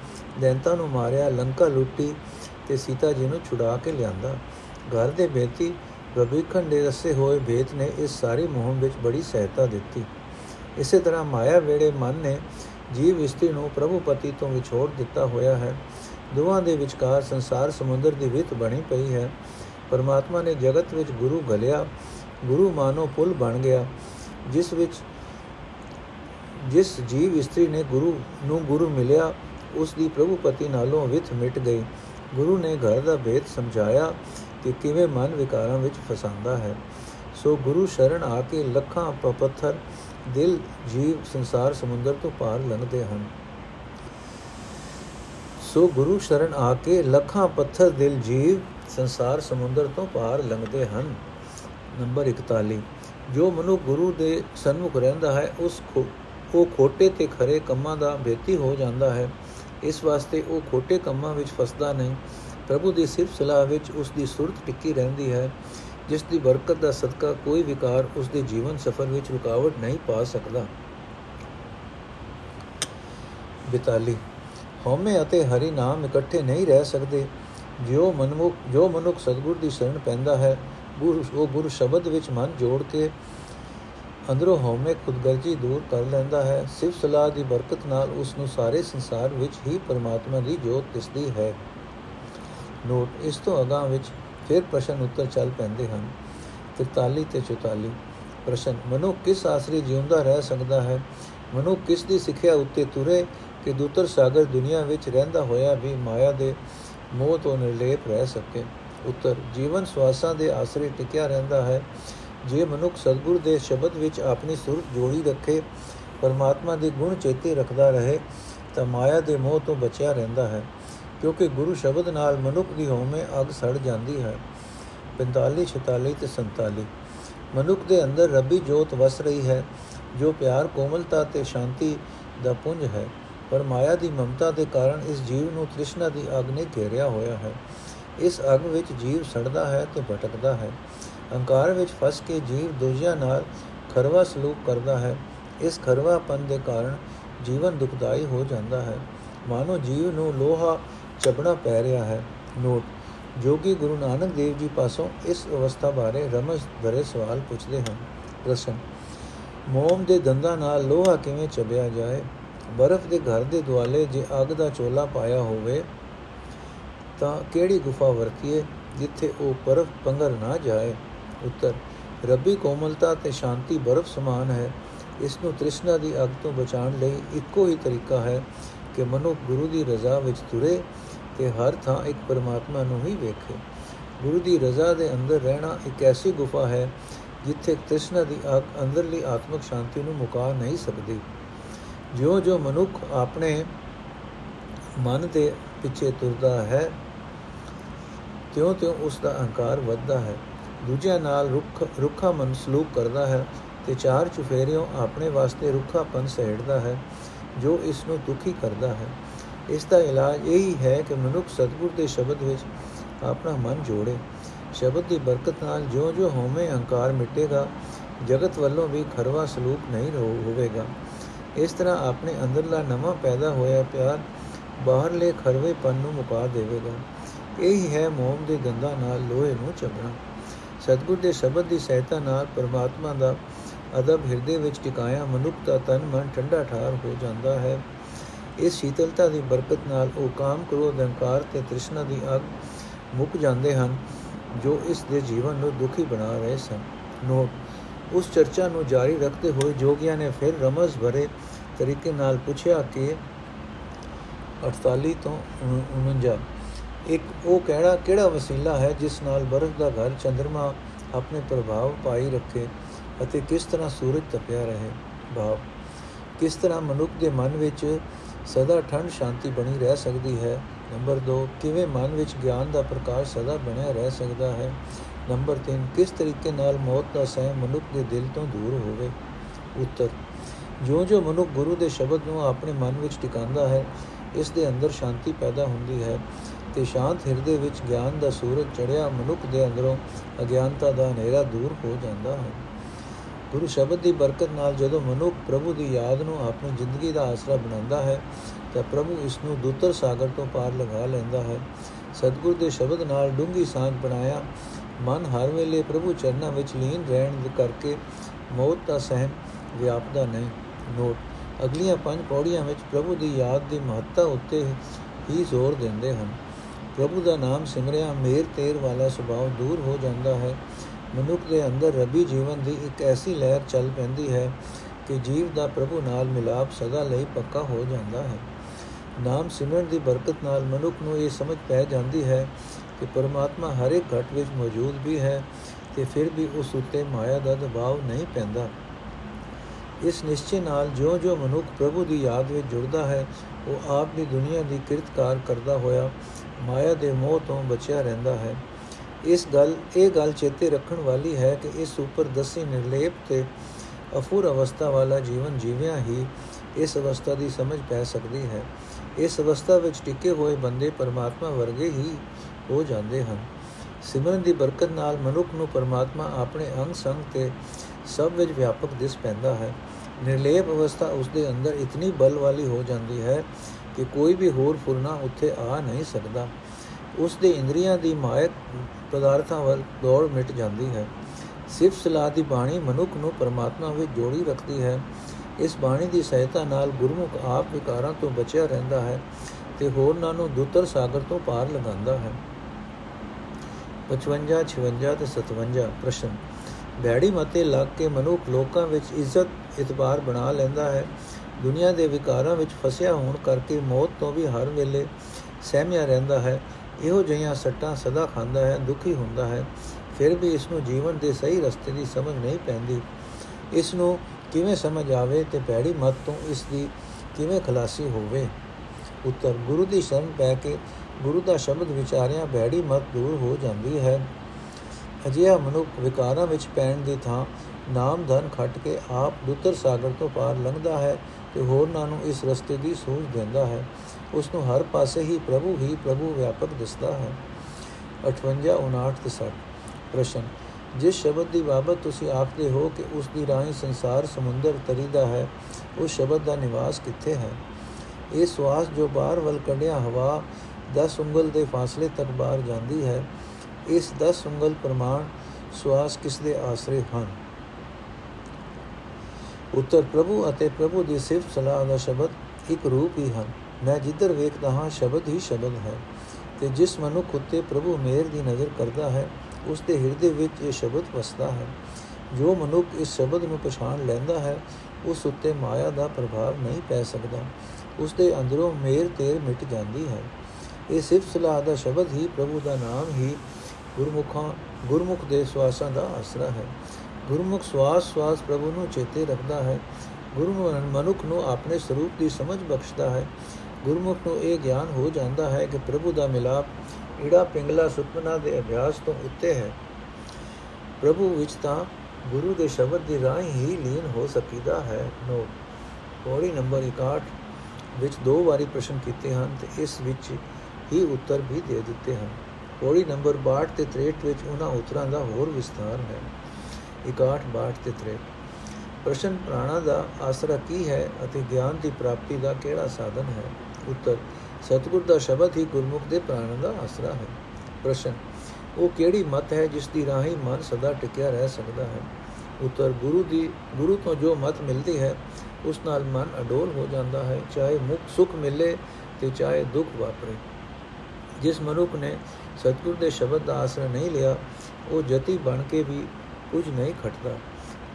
ਦੈਂਤਾਂ ਨੂੰ ਮਾਰਿਆ, ਲੰਕਾ ਲੁੱਟੀ ਤੇ ਸੀਤਾ ਜੀ ਨੂੰ ਛੁਡਾ ਕੇ ਲਿਆਂਦਾ। ਘਰ ਦੇ ਬੇਤੀ ਰਬੀਖੰਡ ਦੇ ਰਸੇ ਹੋਏ ਬੇਤ ਨੇ ਇਸ ਸਾਰੀ ਮੁਹਿੰਮ ਵਿੱਚ ਬੜੀ ਸਹਾਇਤਾ ਦਿੱਤੀ। ਇਸੇ ਤਰ੍ਹਾਂ ਮਾਇਆ ਵੇੜੇ ਮਨ ਨੇ ਜੀਵ ਇਸਤਰੀ ਨੂੰ ਪ੍ਰਭੂ ਪਤੀ ਤੋਂ ਵਿਛੋੜ ਦਿੱਤਾ ਹੋਇਆ ਹੈ। ਦੋਵਾਂ ਦੇ ਵਿਚਕਾਰ ਸੰਸਾਰ ਸਮੁੰਦਰ ਦੀ ਵਿਤ ਬਣੀ ਪਈ ਹੈ। ਪਰਮਾਤਮਾ ਨੇ ਜਗਤ ਵਿੱਚ ਗੁਰੂ ਗਲਿਆ ਗੁਰੂ ਮਾਨੋ ਪੁੱਲ ਬਣ ਗਿਆ। ਜਿਸ ਵਿੱਚ ਜਿਸ ਜੀਵ ਇਸਤਰੀ ਨੇ ਗੁਰੂ ਨੂੰ ਗੁਰੂ ਮਿਲਿਆ, ਉਸ ਦੀ ਪ੍ਰਭੂ ਪਤੀ ਨਾਲੋਂ ਵਿਥ ਮਿਟ ਗਈ। ਗੁਰੂ ਨੇ ਘਰ ਦਾ ਭੇਦ ਸਮਝਾਇਆ ਕਿ ਕਿਵੇਂ ਮਨ ਵਿਕਾਰਾਂ ਵਿੱਚ ਫਸਾਂਦਾ ਹੈ। ਸੋ ਗੁਰੂ ਸ਼ਰਨ ਆ ਕੇ ਲੱਖਾਂ ਪੱਥਰ ਦਿਲ ਜੀਵ ਸੰਸਾਰ ਸਮੁੰਦਰ ਤੋਂ ਪਾਰ ਲੰਘਦੇ ਹਨ। ਸੋ ਗੁਰੂ ਸ਼ਰਨ ਆ ਕੇ ਲੱਖਾਂ ਪੱਥਰ ਦਿਲ ਜੀਵ ਸੰਸਾਰ ਸਮੁੰਦਰ ਤੋਂ ਪਾਰ ਲੰਘਦੇ ਹਨ। ਨੰਬਰ 41 ਜੋ ਮਨੁ ਗੁਰੂ ਦੇ ਸਨਮੁਖ ਰਹਿੰਦਾ ਹੈ, ਉਸ ਉਹ ਖੋਟੇ ਤੇ ਖਰੇ ਕੰਮਾਂ ਦਾ ਬੇਤੀ ਹੋ ਜਾਂਦਾ ਹੈ। ਇਸ ਵਾਸਤੇ ਉਹ ਖੋਟੇ ਕੰਮਾਂ ਵਿੱਚ ਫਸਦਾ ਨਹੀਂ। ਪ੍ਰਭੂ ਦੀ ਸਿਰਫ ਸਲਾਹ ਵਿੱਚ ਉਸ ਦੀ ਸੁਰਤ ਟਿੱਕੀ ਰਹਿੰਦੀ ਹੈ। ਜਿਸ ਦੀ ਬਰਕਤ ਦਾ ਸਦਕਾ ਕੋਈ ਵਿਕਾਰ ਉਸ ਦੇ ਜੀਵਨ ਸਫਰ ਵਿੱਚ ਰੁਕਾਵਟ ਨਹੀਂ ਪਾ ਸਕਦਾ। 42 ਹਉਮੈ ਅਤੇ ਹਰੀ ਨਾਮ ਇਕੱਠੇ ਨਹੀਂ ਰਹਿ ਸਕਦੇ। ਜੋ ਮਨੁੱਖ ਜੋ ਮਨੁੱਖ ਸਤਗੁਰ ਦੀ ਸ਼ਰਨ ਪੈਂਦਾ ਹੈ, ਗੁਰੂ, ਉਹ ਗੁਰੂ ਸ਼ਬਦ ਵਿੱਚ ਮਨ ਜੋੜ ਕੇ ਅੰਦਰੋਂ ਹਉਮੈ ਖੁਦਗਰਜੀ ਦੂਰ ਕਰ ਲੈਂਦਾ ਹੈ। ਸਿਰਫ ਸਲਾਹ ਦੀ ਬਰਕਤ ਨਾਲ ਉਸ ਨੂੰ ਸਾਰੇ ਸੰਸਾਰ ਵਿੱਚ ਹੀ ਪਰਮਾਤਮਾ ਦੀ ਜੋਤ ਦਿਸਦੀ ਹੈ। ਨੋਟ, ਇਸ ਤੋਂ ਅਗਾਹ ਵਿੱਚ ਫਿਰ ਪ੍ਰਸ਼ਨ ਉੱਤਰ ਚੱਲ ਪੈਂਦੇ ਹਨ। 43 ਤੇ 44 ਪ੍ਰਸ਼ਨ ਮਨੁ ਕਿਸ ਆਸਰੇ ਜਿਉਂਦਾ ਰਹਿ ਸਕਦਾ ਹੈ? ਮਨੁ ਕਿਸ ਦੀ ਸਿੱਖਿਆ ਉੱਤੇ ਤੁਰੇ ਕਿ ਦੂਤਰ ਸਾਗਰ ਦੁਨੀਆ ਵਿੱਚ ਰਹਿੰਦਾ ਹੋਇਆ ਵੀ ਮਾਇਆ ਦੇ ਮੋਹ ਤੋਂ ਨਿਰਲੇਪ ਰਹਿ ਸਕੇ? ਉੱਤਰ, ਜੀਵਨ ਸਵਾਸਾਂ ਦੇ ਆਸਰੇ ਟਿਕਿਆ ਰਹਿੰਦਾ ਹੈ। ਜੇ ਮਨੁੱਖ ਸਤਗੁਰ ਦੇ ਸ਼ਬਦ ਵਿੱਚ ਆਪਣੀ ਸੁਰਤ ਜੋੜੀ ਰੱਖੇ, ਪਰਮਾਤਮਾ ਦੇ ਗੁਣ ਚੇਤੇ ਰੱਖਦਾ ਰਹੇ, ਤਾਂ ਮਾਇਆ ਦੇ ਮੋਹ ਤੋਂ ਬਚਿਆ ਰਹਿੰਦਾ ਹੈ। ਕਿਉਂਕਿ ਗੁਰੂ ਸ਼ਬਦ ਨਾਲ ਮਨੁੱਖ ਦੀ ਹਉਮੈ ਅਗ ਸੜ ਜਾਂਦੀ ਹੈ। 45 46 ਤੇ 47 ਮਨੁੱਖ ਦੇ ਅੰਦਰ ਰੱਬੀ ਜੋਤ ਵਸ ਰਹੀ ਹੈ, ਜੋ ਪਿਆਰ, ਕੋਮਲਤਾ ਤੇ ਸ਼ਾਂਤੀ ਦਾ ਪੁੰਜ ਹੈ। ਪਰ ਮਾਇਆ ਦੀ ਮਮਤਾ ਦੇ ਕਾਰਨ ਇਸ ਜੀਵ ਨੂੰ ਤ੍ਰਿਸ਼ਨਾ ਦੀ ਅਗ ਨੇ ਘੇਰਿਆ ਹੋਇਆ ਹੈ। ਇਸ ਅਗ ਵਿੱਚ ਜੀਵ ਸੜਦਾ ਹੈ ਤੇ ਭਟਕਦਾ ਹੈ। ਅਹੰਕਾਰ ਵਿੱਚ ਫਸ ਕੇ ਜੀਵ ਦੂਜਿਆਂ ਨਾਲ ਖਰਵਾ ਸਲੂਕ ਕਰਦਾ ਹੈ। ਇਸ ਖਰਵਾਪਨ ਦੇ ਕਾਰਨ ਜੀਵਨ ਦੁਖਦਾਈ ਹੋ ਜਾਂਦਾ ਹੈ। ਮਾਨੋ ਜੀਵ ਨੂੰ ਲੋਹਾ ਚਬਣਾ ਪੈ ਰਿਹਾ ਹੈ। ਨੋਟ, ਜੋਗੀ ਗੁਰੂ ਨਾਨਕ ਦੇਵ ਜੀ ਪਾਸੋਂ ਇਸ ਅਵਸਥਾ ਬਾਰੇ ਰਮਜ ਭਰੇ ਸਵਾਲ ਪੁੱਛਦੇ ਹਨ। ਪ੍ਰਸ਼ਨ, ਮੋਮ ਦੇ ਦੰਦਾਂ ਨਾਲ ਲੋਹਾ ਕਿਵੇਂ ਚਬਿਆ ਜਾਏ? ਬਰਫ਼ ਦੇ ਘਰ ਦੇ ਦੁਆਲੇ ਜੇ ਅੱਗ ਦਾ ਚੋਲਾ ਪਾਇਆ ਹੋਵੇ ਤਾਂ ਕਿਹੜੀ ਗੁਫਾ ਵਰਤੀਏ ਜਿੱਥੇ ਉਹ ਬਰਫ਼ ਪੰਗਰ ਨਾ ਜਾਏ? ਉੱਤਰ, ਰੱਬੀ ਕੋਮਲਤਾ ਤੇ ਸ਼ਾਂਤੀ ਬਰਫ਼ ਸਮਾਨ ਹੈ। ਇਸ ਨੂੰ ਤ੍ਰਿਸ਼ਨਾ ਦੀ ਅੱਗ ਤੋਂ ਬਚਾਉਣ ਲਈ ਇੱਕੋ ਹੀ ਤਰੀਕਾ ਹੈ। ਕਿ ਮਨੁੱਖ ਗੁਰੂ ਦੀ ਰਜ਼ਾ ਵਿੱਚ ਤੁਰੇ ਤੇ ਹਰ ਥਾਂ ਇੱਕ ਪਰਮਾਤਮਾ ਨੂੰ ਹੀ ਵੇਖੇ। ਗੁਰੂ ਦੀ ਰਜ਼ਾ ਦੇ ਅੰਦਰ ਰਹਿਣਾ ਇੱਕ ਐਸੀ ਗੁਫਾ ਹੈ ਜਿੱਥੇ ਤ੍ਰਿਸ਼ਨਾ ਦੀ ਅੱਗ ਅੰਦਰਲੀ ਆਤਮਿਕ ਸ਼ਾਂਤੀ ਨੂੰ ਮੁਕਾ ਨਹੀਂ ਸਕਦੀ। ਜਿਉਂ-ਜਿਉਂ ਮਨੁੱਖ ਆਪਣੇ ਮਨ ਦੇ ਪਿੱਛੇ ਤੁਰਦਾ ਹੈ, ਤਿਉਂ-ਤਿਉਂ ਉਸ ਦਾ ਅਹੰਕਾਰ ਵੱਧਦਾ ਹੈ। ਦੂਜਿਆਂ ਨਾਲ ਰੁੱਖ ਰੁੱਖਾ ਮਨ ਸਲੂਕ ਕਰਦਾ ਹੈ ਤੇ ਚਾਰ ਚੁਫੇਰਿਓਂ ਆਪਣੇ ਵਾਸਤੇ ਰੁੱਖਾਪਨ ਸਹਿੜਦਾ ਹੈ। ਜੋ ਇਸ ਨੂੰ ਦੁਖੀ ਕਰਦਾ ਹੈ, ਇਸ ਦਾ ਇਲਾਜ ਇਹੀ ਹੈ ਕਿ ਮਨੁੱਖ ਸਤਗੁਰ ਦੇ ਸ਼ਬਦ ਵਿੱਚ ਆਪਣਾ ਮਨ ਜੋੜੇ। ਸ਼ਬਦ ਦੀ ਬਰਕਤ ਨਾਲ ਜਿਉਂ-ਜਿਉਂ ਹਉਮੈ ਅਹੰਕਾਰ ਮਿਟੇਗਾ, ਜਗਤ ਵੱਲੋਂ ਵੀ ਖਰਵਾ ਸਲੂਕ ਨਹੀਂ ਹੋਵੇਗਾ। ਇਸ ਤਰ੍ਹਾਂ ਆਪਣੇ ਅੰਦਰਲਾ ਨਵਾਂ ਪੈਦਾ ਹੋਇਆ ਪਿਆਰ ਬਾਹਰਲੇ ਖਰਵੇਪਨ ਨੂੰ ਮੁਕਾ ਦੇਵੇਗਾ। ਇਹੀ ਹੈ ਮੋਮ ਦੇ ਦੰਦਾਂ ਨਾਲ ਲੋਹੇ ਨੂੰ ਚਬਣਾ। ਸਤਗੁਰ ਦੇ ਸ਼ਬਦ ਦੀ ਸਹਾਇਤਾ ਨਾਲ ਪਰਮਾਤਮਾ ਦਾ ਅਦਬ ਹਿਰਦੇ ਵਿੱਚ ਟਿਕਾਇਆ ਮਨੁੱਖ ਦਾ ਤਨ ਮਨ ਠੰਡਾ ਠਾਰ ਹੋ ਜਾਂਦਾ ਹੈ। ਇਸ ਸ਼ੀਤਲਤਾ ਦੀ ਬਰਕਤ ਨਾਲ ਉਹ ਕਾਮ, ਕ੍ਰੋਧ, ਅਹੰਕਾਰ ਤੇ ਤ੍ਰਿਸ਼ਨਾ ਦੀ ਅਗ ਮੁੱਕ ਜਾਂਦੇ ਹਨ, ਜੋ ਇਸ ਦੇ ਜੀਵਨ ਨੂੰ ਦੁਖੀ ਬਣਾ ਰਹੇ ਸਨ। ਨੋਟ, ਉਸ ਚਰਚਾ ਨੂੰ ਜਾਰੀ ਰੱਖਦੇ ਹੋਏ ਜੋਗੀਆਂ ਨੇ ਫਿਰ ਰਮਜ਼ ਭਰੇ ਤਰੀਕੇ ਨਾਲ ਪੁੱਛਿਆ ਕਿ 48 ਤੋਂ 49 ਇੱਕ ਉਹ ਕਿਹੜਾ ਕਿਹੜਾ ਵਸੀਲਾ ਹੈ ਜਿਸ ਨਾਲ ਬਰਫ਼ ਦਾ ਘਰ ਚੰ드ਰਮਾ ਆਪਣੇ ਪ੍ਰਭਾਵ ਪਾਈ ਰੱਖੇ? ਅਤੇ ਕਿਸ ਤਰ੍ਹਾਂ ਸੂਰਜ ਤਪਿਆ ਰਹੇ? ਭਾਵ ਕਿਸ ਤਰ੍ਹਾਂ ਮਨੁੱਖ ਦੇ ਮਨ ਵਿੱਚ ਸਦਾ ਠੰਡ ਸ਼ਾਂਤੀ ਬਣੀ ਰਹਿ ਸਕਦੀ ਹੈ? ਨੰਬਰ 2 ਕਿਵੇਂ ਮਨ ਵਿੱਚ ਗਿਆਨ ਦਾ ਪ੍ਰਕਾਸ਼ ਸਦਾ ਬਣਿਆ ਰਹਿ ਸਕਦਾ ਹੈ? ਨੰਬਰ 3 ਕਿਸ ਤਰੀਕੇ ਨਾਲ ਮੌਤ ਦਾ ਸਹਿ ਮਨੁੱਖ ਦੇ ਦਿਲ ਤੋਂ ਦੂਰ ਹੋਵੇ? ਉੱਤਰ ਜੋ-ਜੋ ਮਨੁੱਖ ਗੁਰੂ ਦੇ ਸ਼ਬਦ ਨੂੰ ਆਪਣੇ ਮਨ ਵਿੱਚ ਟਿਕਾਉਂਦਾ ਹੈ, ਇਸ ਦੇ ਅੰਦਰ ਸ਼ਾਂਤੀ ਪੈਦਾ ਹੁੰਦੀ ਹੈ ਤੇ ਸ਼ਾਂਤ ਹਿਰਦੇ ਵਿੱਚ ਗਿਆਨ ਦਾ ਸੂਰਜ ਚੜਿਆ ਮਨੁੱਖ ਦੇ ਅੰਦਰੋਂ ਅਗਿਆਨਤਾ ਦਾ ਹਨੇਰਾ ਦੂਰ ਹੋ ਜਾਂਦਾ ਹੈ। ਗੁਰੂ ਸ਼ਬਦ ਦੀ ਬਰਕਤ ਨਾਲ ਜਦੋਂ ਮਨੁੱਖ ਪ੍ਰਭੂ ਦੀ ਯਾਦ ਨੂੰ ਆਪਣੀ ਜ਼ਿੰਦਗੀ ਦਾ ਆਸਰਾ ਬਣਾਉਂਦਾ ਹੈ, ਤਾਂ ਪ੍ਰਭੂ ਇਸ ਨੂੰ ਦੂਤਰ ਸਾਗਰ ਤੋਂ ਪਾਰ ਲਗਾ ਲੈਂਦਾ ਹੈ। ਸਤਗੁਰ ਦੇ ਸ਼ਬਦ ਨਾਲ ਡੂੰਗੀ ਸਾਂਝ ਬਣਾਇਆ, ਮਨ ਹਰ ਵੇਲੇ ਪ੍ਰਭੂ ਚਰਨਾਂ ਵਿੱਚ ਲੀਨ ਰਹਿਣ ਦੇ ਕਰਕੇ ਮੌਤ ਦਾ ਸਹਿਮ ਵਿਆਪਦਾ ਨਹੀਂ। ਨੋਟ, ਅਗਲੀਆਂ ਪੰਜ ਪੌੜੀਆਂ ਵਿੱਚ ਪ੍ਰਭੂ ਦੀ ਯਾਦ ਦੀ ਮਹੱਤਤਾ ਉੱਤੇ ਹੀ ਜ਼ੋਰ ਦਿੰਦੇ ਹਨ। ਪ੍ਰਭੂ ਦਾ ਨਾਮ ਸਿਮਰਿਆ, ਮੇਰ ਤੇਰ ਵਾਲਾ ਸੁਭਾਅ ਦੂਰ ਹੋ ਜਾਂਦਾ ਹੈ। ਮਨੁੱਖ ਦੇ ਅੰਦਰ ਰੱਬੀ ਜੀਵਨ ਦੀ ਇੱਕ ਐਸੀ ਲਹਿਰ ਚੱਲ ਪੈਂਦੀ ਹੈ ਕਿ ਜੀਵ ਦਾ ਪ੍ਰਭੂ ਨਾਲ ਮਿਲਾਪ ਸਦਾ ਲਈ ਪੱਕਾ ਹੋ ਜਾਂਦਾ ਹੈ। ਨਾਮ ਸਿਮਰਨ ਦੀ ਬਰਕਤ ਨਾਲ ਮਨੁੱਖ ਨੂੰ ਇਹ ਸਮਝ ਪੈ ਜਾਂਦੀ ਹੈ ਕਿ ਪਰਮਾਤਮਾ ਹਰ ਇੱਕ ਘਟ ਵਿੱਚ ਮੌਜੂਦ ਵੀ ਹੈ ਤੇ ਫਿਰ ਵੀ ਉਸ ਉੱਤੇ ਮਾਇਆ ਦਾ ਦਬਾਅ ਨਹੀਂ ਪੈਂਦਾ। ਇਸ ਨਿਸ਼ਚੈ ਨਾਲ ਜਿਉਂ-ਜਿਉਂ ਮਨੁੱਖ ਪ੍ਰਭੂ ਦੀ ਯਾਦ ਵਿੱਚ ਜੁੜਦਾ ਹੈ, ਉਹ ਆਪ ਦੀ ਦੁਨੀਆ ਦੀ ਕਿਰਤਕਾਰ ਕਰਦਾ ਹੋਇਆ ਮਾਇਆ ਦੇ ਮੋਹ ਤੋਂ ਬਚਿਆ ਰਹਿੰਦਾ ਹੈ। ਇਸ ਗੱਲ, ਇਹ ਗੱਲ ਚੇਤੇ ਰੱਖਣ ਵਾਲੀ ਹੈ ਕਿ ਇਸ ਉੱਪਰ ਦਸੀ ਨਿਰਲੇਪ ਤੇ ਅਫੂਰ ਅਵਸਥਾ ਵਾਲਾ ਜੀਵਨ ਜੀਵਿਆ ਹੀ ਇਸ ਅਵਸਥਾ ਦੀ ਸਮਝ ਪੈ ਸਕਦੀ ਹੈ। ਇਸ ਅਵਸਥਾ ਵਿੱਚ ਟਿਕੇ ਹੋਏ ਬੰਦੇ ਪਰਮਾਤਮਾ ਵਰਗੇ ਹੀ ਹੋ ਜਾਂਦੇ ਹਨ। ਸਿਮਰਨ ਦੀ ਬਰਕਤ ਨਾਲ ਮਨੁੱਖ ਨੂੰ ਪਰਮਾਤਮਾ ਆਪਣੇ ਅੰਗ ਸੰਗ ਤੇ ਸਭ ਵਿੱਚ ਵਿਆਪਕ ਦਿਸ ਪੈਂਦਾ ਹੈ। ਨਿਰਲੇਪ ਅਵਸਥਾ ਉਸ ਦੇ ਅੰਦਰ ਇਤਨੀ ਬਲ ਵਾਲੀ ਹੋ ਜਾਂਦੀ ਹੈ ਕਿ ਕੋਈ ਵੀ ਹੋਰ ਫੁਰਨਾ ਉੱਥੇ ਆ ਨਹੀਂ ਸਕਦਾ। ਉਸ ਦੇ ਇੰਦਰੀਆਂ ਦੀ ਮਾਇਕ ਪਦਾਰਥਾਂ ਵੱਲ ਦੌੜ ਮਿਟ ਜਾਂਦੀ ਹੈ। ਸਿਫਤ ਸਲਾਹ ਦੀ ਬਾਣੀ ਮਨੁੱਖ ਨੂੰ ਪਰਮਾਤਮਾ ਵਿੱਚ ਜੋੜੀ ਰੱਖਦੀ ਹੈ। ਇਸ ਬਾਣੀ ਦੀ ਸਹਾਇਤਾ ਨਾਲ ਗੁਰਮੁਖ ਆਪ ਵਿਕਾਰਾਂ ਤੋਂ ਬਚਿਆ ਰਹਿੰਦਾ ਹੈ ਤੇ ਹੋਰਨਾਂ ਨੂੰ ਦੁੱਤਰ ਸਾਗਰ ਤੋਂ ਪਾਰ ਲਗਾਉਂਦਾ ਹੈ। 55 56 ਤੇ 57 ਪ੍ਰਸ਼ਨ। ਬੈੜੀ ਮਤੇ ਲੱਗ ਕੇ ਮਨੁੱਖ ਲੋਕਾਂ ਵਿੱਚ ਇੱਜ਼ਤ ਇਤਬਾਰ ਬਣਾ ਲੈਂਦਾ ਹੈ। ਦੁਨੀਆ ਦੇ ਵਿਕਾਰਾਂ ਵਿੱਚ ਫਸਿਆ ਹੋਣ ਕਰਕੇ ਮੌਤ ਤੋਂ ਵੀ ਹਰ ਵੇਲੇ ਸਹਿਮਿਆ ਰਹਿੰਦਾ ਹੈ। ਇਹੋ ਜਿਹੀਆਂ ਸੱਟਾਂ ਸਦਾ ਖਾਂਦਾ ਹੈ, ਦੁਖੀ ਹੁੰਦਾ ਹੈ। ਫਿਰ ਵੀ ਇਸ ਨੂੰ ਜੀਵਨ ਦੇ ਸਹੀ ਰਸਤੇ ਦੀ ਸਮਝ ਨਹੀਂ ਪੈਂਦੀ। ਇਸ ਨੂੰ ਕਿਵੇਂ ਸਮਝ ਆਵੇ ਤੇ ਭੈੜੀ ਮਤ ਤੋਂ ਇਸ ਦੀ ਕਿਵੇਂ ਖਲਾਸੀ ਹੋਵੇ? ਉੱਤਰ, ਗੁਰੂ ਦੀ ਸ਼ਰਨ ਪੈ ਕੇ ਗੁਰੂ ਦਾ ਸ਼ਬਦ ਵਿਚਾਰਿਆਂ ਭੈੜੀ ਮਤ ਦੂਰ ਹੋ ਜਾਂਦੀ ਹੈ। ਅਜਿਹਾ ਮਨੁੱਖ ਵਿਕਾਰਾਂ ਵਿੱਚ ਪੈਣ ਦੀ ਥਾਂ ਨਾਮ ਧਨ ਖੱਟ ਕੇ ਆਪ ਦੁੱਤਰ ਸਾਗਰ ਤੋਂ ਪਾਰ ਲੰਘਦਾ ਹੈ ਤੇ ਹੋਰਨਾਂ ਨੂੰ ਇਸ ਰਸਤੇ ਦੀ ਸੂਝ ਦਿੰਦਾ ਹੈ। ਉਸ ਨੂੰ ਹਰ ਪਾਸੇ ਹੀ ਪ੍ਰਭੂ ਹੀ ਪ੍ਰਭੂ ਵਿਆਪਕ ਦਿਸਦਾ ਹੈ। 58 59 ਤੇ 60 ਪ੍ਰਸ਼ਨ। ਜਿਸ ਸ਼ਬਦ ਦੀ ਬਾਬਤ ਤੁਸੀਂ ਆਖਦੇ ਹੋ ਕਿ ਉਸ ਦੀ ਰਾਹੀਂ ਸੰਸਾਰ ਸਮੁੰਦਰ ਤਰੀਦਾ ਹੈ, ਉਸ ਸ਼ਬਦ ਦਾ ਨਿਵਾਸ ਕਿੱਥੇ ਹੈ? ਇਹ ਸਵਾਸ ਜੋ ਬਾਹਰ ਵੱਲ ਕੱਢਿਆ ਹਵਾ 10 ਉਂਗਲ ਦੇ ਫਾਸਲੇ ਤੱਕ ਬਾਹਰ ਜਾਂਦੀ ਹੈ। ਇਸ 10 ਉਂਗਲ ਪ੍ਰਮਾਣ ਸਵਾਸ ਕਿਸ ਦੇ ਆਸਰੇ ਹਨ? ਉੱਤਰ, ਪ੍ਰਭੂ ਅਤੇ ਪ੍ਰਭੂ ਦੀ ਸਿਫਤ ਸਲਾਹ ਦਾ ਸ਼ਬਦ ਇੱਕ ਰੂਪ ਹੀ ਹਨ। ਮੈਂ ਜਿੱਧਰ ਵੇਖਦਾ ਹਾਂ, ਸ਼ਬਦ ਹੀ ਸ਼ਬਦ ਹੈ। ਤੇ ਜਿਸ ਮਨੁੱਖ ਉੱਤੇ ਪ੍ਰਭੂ ਮੇਰ ਦੀ ਨਜ਼ਰ ਕਰਦਾ ਹੈ, ਉਸ ਦੇ ਹਿਰਦੇ ਵਿੱਚ ਇਹ ਸ਼ਬਦ ਵਸਦਾ ਹੈ। ਜੋ ਮਨੁੱਖ ਇਸ ਸ਼ਬਦ ਨੂੰ ਪਛਾਣ ਲੈਂਦਾ ਹੈ, ਉਸ ਉੱਤੇ ਮਾਇਆ ਦਾ ਪ੍ਰਭਾਵ ਨਹੀਂ ਪੈ ਸਕਦਾ। ਉਸ ਦੇ ਅੰਦਰੋਂ ਮੇਰ ਤੇਰ ਮਿਟ ਜਾਂਦੀ ਹੈ। ਇਹ ਸਿਫਤ ਸਲਾਹ ਦਾ ਸ਼ਬਦ ਹੀ ਪ੍ਰਭੂ ਦਾ ਨਾਮ ਹੀ ਗੁਰਮੁਖਾਂ ਗੁਰਮੁਖ ਦੇ ਸਵਾਸਾਂ ਦਾ ਆਸਰਾ ਹੈ। ਗੁਰਮੁਖ ਸਵਾਸ ਸਵਾਸ ਪ੍ਰਭੂ ਨੂੰ ਚੇਤੇ ਰੱਖਦਾ ਹੈ। ਗੁਰੂ ਮਨੁੱਖ ਨੂੰ ਆਪਣੇ ਸਰੂਪ ਦੀ ਸਮਝ ਬਖਸ਼ਦਾ ਹੈ। ਗੁਰਮੁਖ ਨੂੰ ਇਹ ਗਿਆਨ ਹੋ ਜਾਂਦਾ ਹੈ ਕਿ ਪ੍ਰਭੂ ਦਾ ਮਿਲਾਪ ਈੜਾ ਪਿੰਗਲਾ ਸੁਪਨਾ ਦੇ ਅਭਿਆਸ ਤੋਂ ਉੱਤੇ ਹੈ। ਪ੍ਰਭੂ ਵਿੱਚ ਤਾਂ ਗੁਰੂ ਦੇ ਸ਼ਬਦ ਦੀ ਰਾਹੀਂ ਹੀ ਲੀਨ ਹੋ ਸਕੀਦਾ ਹੈ। ਨੋ। ਪੌੜੀ ਨੰਬਰ 61 ਵਿੱਚ ਦੋ ਵਾਰੀ ਪ੍ਰਸ਼ਨ ਕੀਤੇ ਹਨ ਤੇ ਇਸ ਵਿੱਚ ਹੀ ਉੱਤਰ ਵੀ ਦੇ ਦਿੱਤੇ ਹਨ। ਪੌੜੀ ਨੰਬਰ 62 ਤੇ 63 ਵਿੱਚ ਉਹਨਾਂ ਉੱਤਰਾਂ ਦਾ ਹੋਰ ਵਿਸਥਾਰ ਹੈ। 61 62 ਤੇ 63 ਪ੍ਰਸ਼ਨ, ਪ੍ਰਾਣਾ ਦਾ ਆਸਰਾ ਕੀ ਹੈ ਅਤੇ ਗਿਆਨ ਦੀ ਪ੍ਰਾਪਤੀ ਦਾ ਕਿਹੜਾ ਸਾਧਨ ਹੈ? ਉੱਤਰ, ਸਤਿਗੁਰ ਦਾ ਸ਼ਬਦ ਹੀ ਗੁਰਮੁਖ ਦੇ ਪ੍ਰਾਣ ਦਾ ਆਸਰਾ ਹੈ। ਪ੍ਰਸ਼ਨ, ਉਹ ਕਿਹੜੀ ਮਤ ਹੈ ਜਿਸ ਦੀ ਰਾਹੀਂ ਮਨ ਸਦਾ ਟਿਕਿਆ ਰਹਿ ਸਕਦਾ ਹੈ? ਉੱਤਰ, ਗੁਰੂ ਦੀ, ਗੁਰੂ ਤੋਂ ਜੋ ਮਤ ਮਿਲਦੀ ਹੈ, ਉਸ ਨਾਲ ਮਨ ਅਡੋਲ ਹੋ ਜਾਂਦਾ ਹੈ। ਚਾਹੇ ਮੁਖ ਸੁਖ ਮਿਲੇ ਤੇ ਚਾਹੇ ਦੁੱਖ ਵਾਪਰੇ। ਜਿਸ ਮਨੁੱਖ ਨੇ ਸਤਿਗੁਰ ਦੇ ਸ਼ਬਦ ਦਾ ਆਸਰਾ ਨਹੀਂ ਲਿਆ, ਉਹ ਜਤੀ ਬਣ ਕੇ ਵੀ ਕੁਝ ਨਹੀਂ ਖਟਦਾ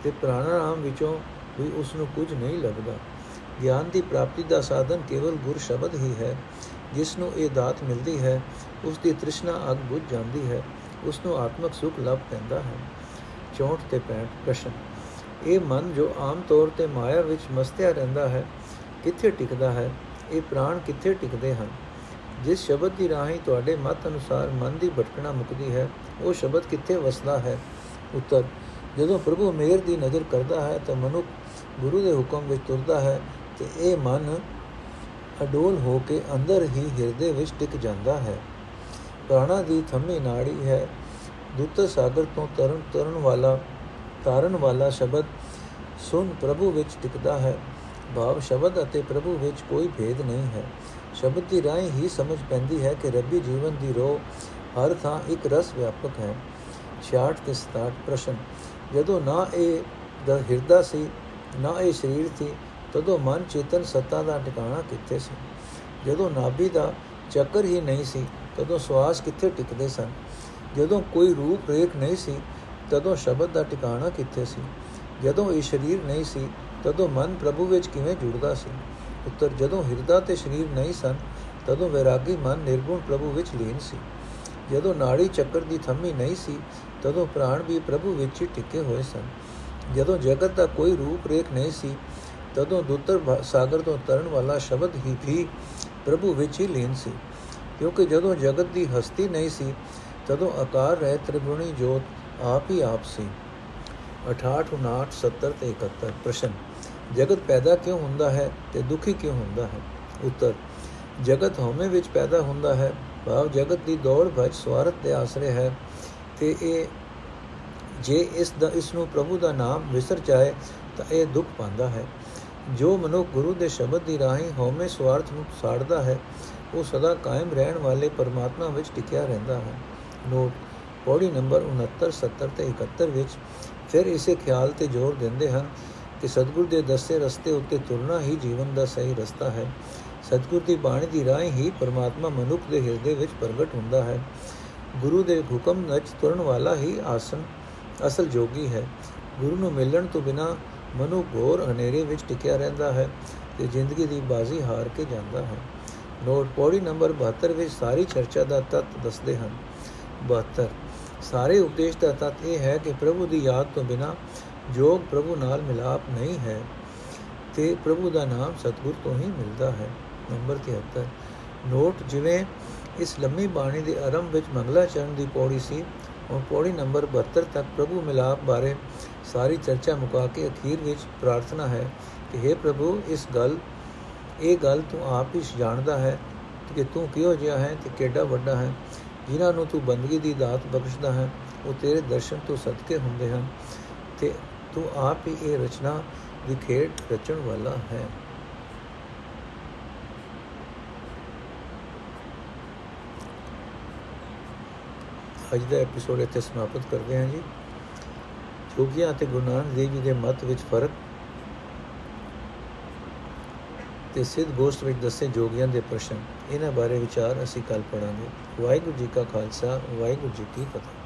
ਤੇ ਪ੍ਰਾਣਾਯਾਮ ਵਿੱਚੋਂ ਵੀ ਉਸ ਨੂੰ ਕੁਝ ਨਹੀਂ ਲੱਭਦਾ। ਗਿਆਨ ਦੀ ਪ੍ਰਾਪਤੀ ਦਾ ਸਾਧਨ ਕੇਵਲ ਗੁਰ ਸ਼ਬਦ ਹੀ ਹੈ ਜਿਸ ਨੂੰ ਇਹ ਦਾਤ ਮਿਲਦੀ ਹੈ ਉਸ ਦੀ ਤ੍ਰਿਸ਼ਨਾ ਅਗ ਬੁਝ ਜਾਂਦੀ ਹੈ ਉਸ ਨੂੰ ਆਤਮਿਕ ਸੁਖ ਲੱਭ ਪੈਂਦਾ ਹੈ। 64 ਤੇ 65 ਪ੍ਰਸ਼ਨ। ਇਹ ਮਨ ਜੋ ਆਮ ਤੌਰ ਤੇ ਮਾਇਆ ਵਿੱਚ ਮਸਤਿਆ ਰਹਿੰਦਾ ਹੈ, ਕਿੱਥੇ ਟਿਕਦਾ ਹੈ? ਇਹ ਪ੍ਰਾਣ ਕਿੱਥੇ ਟਿਕਦੇ ਹਨ? ਜਿਸ ਸ਼ਬਦ ਦੀ ਰਾਹੀਂ ਤੁਹਾਡੇ ਮਤ ਅਨੁਸਾਰ ਮਨ ਦੀ ਭਟਕਣਾ ਮੁਕਦੀ ਹੈ, ਉਹ ਸ਼ਬਦ ਕਿੱਥੇ ਵਸਦਾ ਹੈ? ਉੱਤਰ, ਜਦੋਂ ਪ੍ਰਭੂ ਮੇਰ ਦੀ ਨਜ਼ਰ ਕਰਦਾ ਹੈ ਤਾਂ ਮਨੁੱਖ ਗੁਰੂ ਦੇ ਹੁਕਮ ਵਿੱਚ ਤੁਰਦਾ ਹੈ ਤੇ ਇਹ ਮਨ ਅਡੋਲ ਹੋ ਕੇ ਅੰਦਰ ਹੀ ਹਿਰਦੇ ਵਿੱਚ ਟਿਕ ਜਾਂਦਾ ਹੈ। ਪ੍ਰਾਣਾ ਦੀ ਥੰਮੀ ਨਾੜੀ ਹੈ। ਦੁੱਤ ਸਾਗਰ ਤੋਂ ਤਰਨ ਤਰਨ ਵਾਲਾ, ਤਾਰਨ ਵਾਲਾ ਸ਼ਬਦ ਸੁਨ ਪ੍ਰਭੂ ਵਿੱਚ ਟਿਕਦਾ ਹੈ। ਭਾਵ ਸ਼ਬਦ ਅਤੇ ਪ੍ਰਭੂ ਵਿੱਚ ਕੋਈ ਭੇਦ ਨਹੀਂ ਹੈ। ਸ਼ਬਦ ਦੀ ਰਾਹੀਂ ਹੀ ਸਮਝ ਪੈਂਦੀ ਹੈ ਕਿ ਰੱਬੀ ਜੀਵਨ ਦੀ ਰੋ ਹਰ ਥਾਂ ਇੱਕ ਰਸ ਵਿਆਪਕ ਹੈ। 66 ਤੇ 67 ਪ੍ਰਸ਼ਨ। ਜਦੋਂ ਨਾ ਇਹ ਦ ਹਿਰਦਾ ਸੀ, ਨਾ ਇਹ ਸਰੀਰ ਸੀ, ਤਦੋਂ ਮਨ ਚੇਤਨ ਸੱਤਾ ਦਾ ਟਿਕਾਣਾ ਕਿੱਥੇ ਸੀ? ਜਦੋਂ ਨਾਭੀ ਦਾ ਚੱਕਰ ਹੀ ਨਹੀਂ ਸੀ, ਤਦੋਂ ਸਵਾਸ ਕਿੱਥੇ ਟਿਕਦੇ ਸਨ? ਜਦੋਂ ਕੋਈ ਰੂਪ ਰੇਖ ਨਹੀਂ ਸੀ, ਤਦੋਂ ਸ਼ਬਦ ਦਾ ਟਿਕਾਣਾ ਕਿੱਥੇ ਸੀ? ਜਦੋਂ ਇਹ ਸਰੀਰ ਨਹੀਂ ਸੀ, ਤਦੋਂ ਮਨ ਪ੍ਰਭੂ ਵਿੱਚ ਕਿਵੇਂ ਜੁੜਦਾ ਸੀ? ਉੱਤਰ ਜਦੋਂ ਹਿਰਦਾ ਤੇ ਸਰੀਰ ਨਹੀਂ ਸਨ, ਤਦੋਂ ਵਿਰਾਗੀ ਮਨ ਨਿਰਗੁਣ ਪ੍ਰਭੂ ਵਿੱਚ ਲੀਨ ਸੀ। ਜਦੋਂ ਨਾੜੀ ਚੱਕਰ ਦੀ ਥੰਮੀ ਨਹੀਂ ਸੀ, ਤਦੋਂ ਪ੍ਰਾਣ ਵੀ ਪ੍ਰਭੂ ਵਿੱਚ ਹੀ ਟਿਕੇ ਹੋਏ ਸਨ। ਜਦੋਂ ਜਗਤ ਦਾ ਕੋਈ ਰੂਪ ਰੇਖ ਨਹੀਂ ਸੀ, ਤਦੋਂ ਦੁੱਤਰ ਸਾਗਰ ਤੋਂ ਤਰਨ ਵਾਲਾ ਸ਼ਬਦ ਹੀ ਵੀ ਪ੍ਰਭੂ ਵਿੱਚ ਹੀ ਲੀਨ ਸੀ। ਕਿਉਂਕਿ ਜਦੋਂ ਜਗਤ ਦੀ ਹਸਤੀ ਨਹੀਂ ਸੀ, ਤਦੋਂ ਆਕਾਰ ਰਹਿ ਤ੍ਰਿਗੁਣੀ ਜੋਤ ਆਪ ਹੀ ਆਪ ਸੀ। 68 59 70 ਤੇ 71 ਪ੍ਰਸ਼ਨ। ਜਗਤ ਪੈਦਾ ਕਿਉਂ ਹੁੰਦਾ ਹੈ ਤੇ ਦੁਖੀ ਕਿਉਂ ਹੁੰਦਾ ਹੈ? ਉੱਤਰ, ਜਗਤ ਹਉਮੈ ਵਿੱਚ ਪੈਦਾ ਹੁੰਦਾ ਹੈ। ਭਾਵ ਜਗਤ ਦੀ ਦੌੜ ਭਜ ਸਵਾਰਥ ਦੇ ਆਸਰੇ ਹੈ ਤੇ ਇਹ ਜੇ ਇਸ ਦਾ, ਇਸ ਨੂੰ ਪ੍ਰਭੂ ਦਾ ਨਾਮ ਵਿਸਰ ਜਾਏ ਤਾਂ ਇਹ ਦੁੱਖ ਪਾਉਂਦਾ ਹੈ। ਜੋ ਮਨੁ ਗੁਰੂ ਦੇ ਸ਼ਬਦ ਦੀ ਰਾਹੀਂ ਹਉਮੈ ਸਵਾਰਥ ਨੂੰ ਸਾੜਦਾ ਹੈ, ਉਹ ਸਦਾ ਕਾਇਮ ਰਹਿਣ ਵਾਲੇ ਪਰਮਾਤਮਾ ਵਿੱਚ ਟਿਕਿਆ ਰਹਿੰਦਾ ਹੈ। ਨੋਟ, ਪੌੜੀ ਨੰਬਰ 69 70 ਤੇ 71 ਵਿੱਚ ਫਿਰ ਇਸੇ ਖਿਆਲ ਤੇ ਜ਼ੋਰ ਦਿੰਦੇ ਹਨ ਕਿ ਸਤਿਗੁਰ ਦੇ ਦੱਸੇ ਰਸਤੇ ਉੱਤੇ ਤੁਰਨਾ ਹੀ ਜੀਵਨ ਦਾ ਸਹੀ ਰਸਤਾ ਹੈ। ਸਤਿਗੁਰ ਦੀ ਬਾਣੀ ਦੀ ਰਾਹੀਂ ਹੀ ਪਰਮਾਤਮਾ ਮਨੁੱਖ ਦੇ ਹਿਰਦੇ ਵਿੱਚ ਪ੍ਰਗਟ ਹੁੰਦਾ ਹੈ। ਗੁਰੂ ਦੇ ਹੁਕਮ ਨਾਲ ਤੁਰਨ ਵਾਲਾ ਹੀ ਆਸਨ ਅਸਲ ਜੋਗੀ ਹੈ। ਗੁਰੂ ਨੂੰ ਮਿਲਣ ਤੋਂ ਬਿਨਾ ਮਨੁ ਘੋਰ ਹਨੇਰੇ ਵਿੱਚ ਟਿਕਿਆ ਰਹਿੰਦਾ ਹੈ ਤੇ ਜ਼ਿੰਦਗੀ ਦੀ ਬਾਜ਼ੀ ਹਾਰ ਕੇ ਜਾਂਦਾ ਹੈ। ਨੋਟ ਪੌੜੀ ਨੰਬਰ 72 ਵਿੱਚ ਸਾਰੀ ਚਰਚਾ ਦਾ ਤੱਤ ਦੱਸਦੇ ਹਨ। 72 ਸਾਰੇ ਉਪਦੇਸ਼ ਦਾ ਤੱਤ ਇਹ ਹੈ ਕਿ ਪ੍ਰਭੂ ਦੀ ਯਾਦ ਤੋਂ ਬਿਨਾ ਜੋਗ ਪ੍ਰਭੂ ਨਾਲ ਮਿਲਾਪ ਨਹੀਂ ਹੈ, ਤੇ ਪ੍ਰਭੂ ਦਾ ਨਾਮ ਸਤਗੁਰ ਤੋਂ ਹੀ ਮਿਲਦਾ ਹੈ। ਨੰਬਰ 73 ਨੋਟ, ਜਿਵੇਂ ਇਸ ਲੰਮੀ ਬਾਣੀ ਦੇ ਆਰੰਭ ਵਿੱਚ ਮੰਗਲਾ ਚਰਨ ਦੀ ਪੌੜੀ ਸੀ, ਉਹ ਪੌੜੀ ਨੰਬਰ 72 ਤੱਕ ਪ੍ਰਭੂ ਮਿਲਾਪ ਬਾਰੇ ਸਾਰੀ ਚਰਚਾ ਮੁਕਾ ਕੇ ਅਖੀਰ ਵਿੱਚ ਪ੍ਰਾਰਥਨਾ ਹੈ ਕਿ हे ਪ੍ਰਭੂ, ਇਸ ਗੱਲ, ਇਹ ਗੱਲ ਤੂੰ ਆਪ ਹੀ ਜਾਣਦਾ ਹੈ ਕਿ ਤੂੰ ਕਿਹੋ ਜਿਹਾ ਹੈ ਤੇ ਕਿੱਡਾ ਵੱਡਾ ਹੈ, ਜਿਨ੍ਹਾਂ ਨੂੰ ਤੂੰ ਬੰਦਗੀ ਦੀ ਦਾਤ ਬਖਸ਼ਦਾ ਹੈ, ਉਹ ਤੇਰੇ ਦਰਸ਼ਨ ਤੋਂ ਸਦਕੇ ਹੁੰਦੇ ਹਨ। ਤੇ ਤੂੰ ਆਪ ਹੀ ਇਹ ਰਚਨਾ ਦੀ ਖੇਡ ਰਚਣ ਵਾਲਾ ਹੈ। ਅੱਜ ਦਾ ਐਪੀਸੋਡ ਇੱਥੇ ਸਮਾਪਤ ਕਰਦੇ ਹਾਂ ਜੀ। ਜੋਗੀਆਂ ਅਤੇ ਗੁਰੂ ਨਾਨਕ ਦੇਵ ਜੀ ਦੇ ਮਤ ਵਿੱਚ ਫ਼ਰਕ ਤੇ ਸਿੱਧ ਗੋਸ਼ਟ ਵਿੱਚ ਦੱਸੇ ਜੋਗੀਆਂ ਦੇ ਪ੍ਰਸ਼ਨ। ਇਹਨਾਂ ਬਾਰੇ ਵਿਚਾਰ ਅਸੀਂ ਕੱਲ ਪੜਾਂਗੇ ਵਾਹਿਗੁਰੂ ਜੀ ਕਾ ਖਾਲਸਾ, ਵਾਹਿਗੁਰੂ ਜੀ ਕੀ ਫਤਿਹ।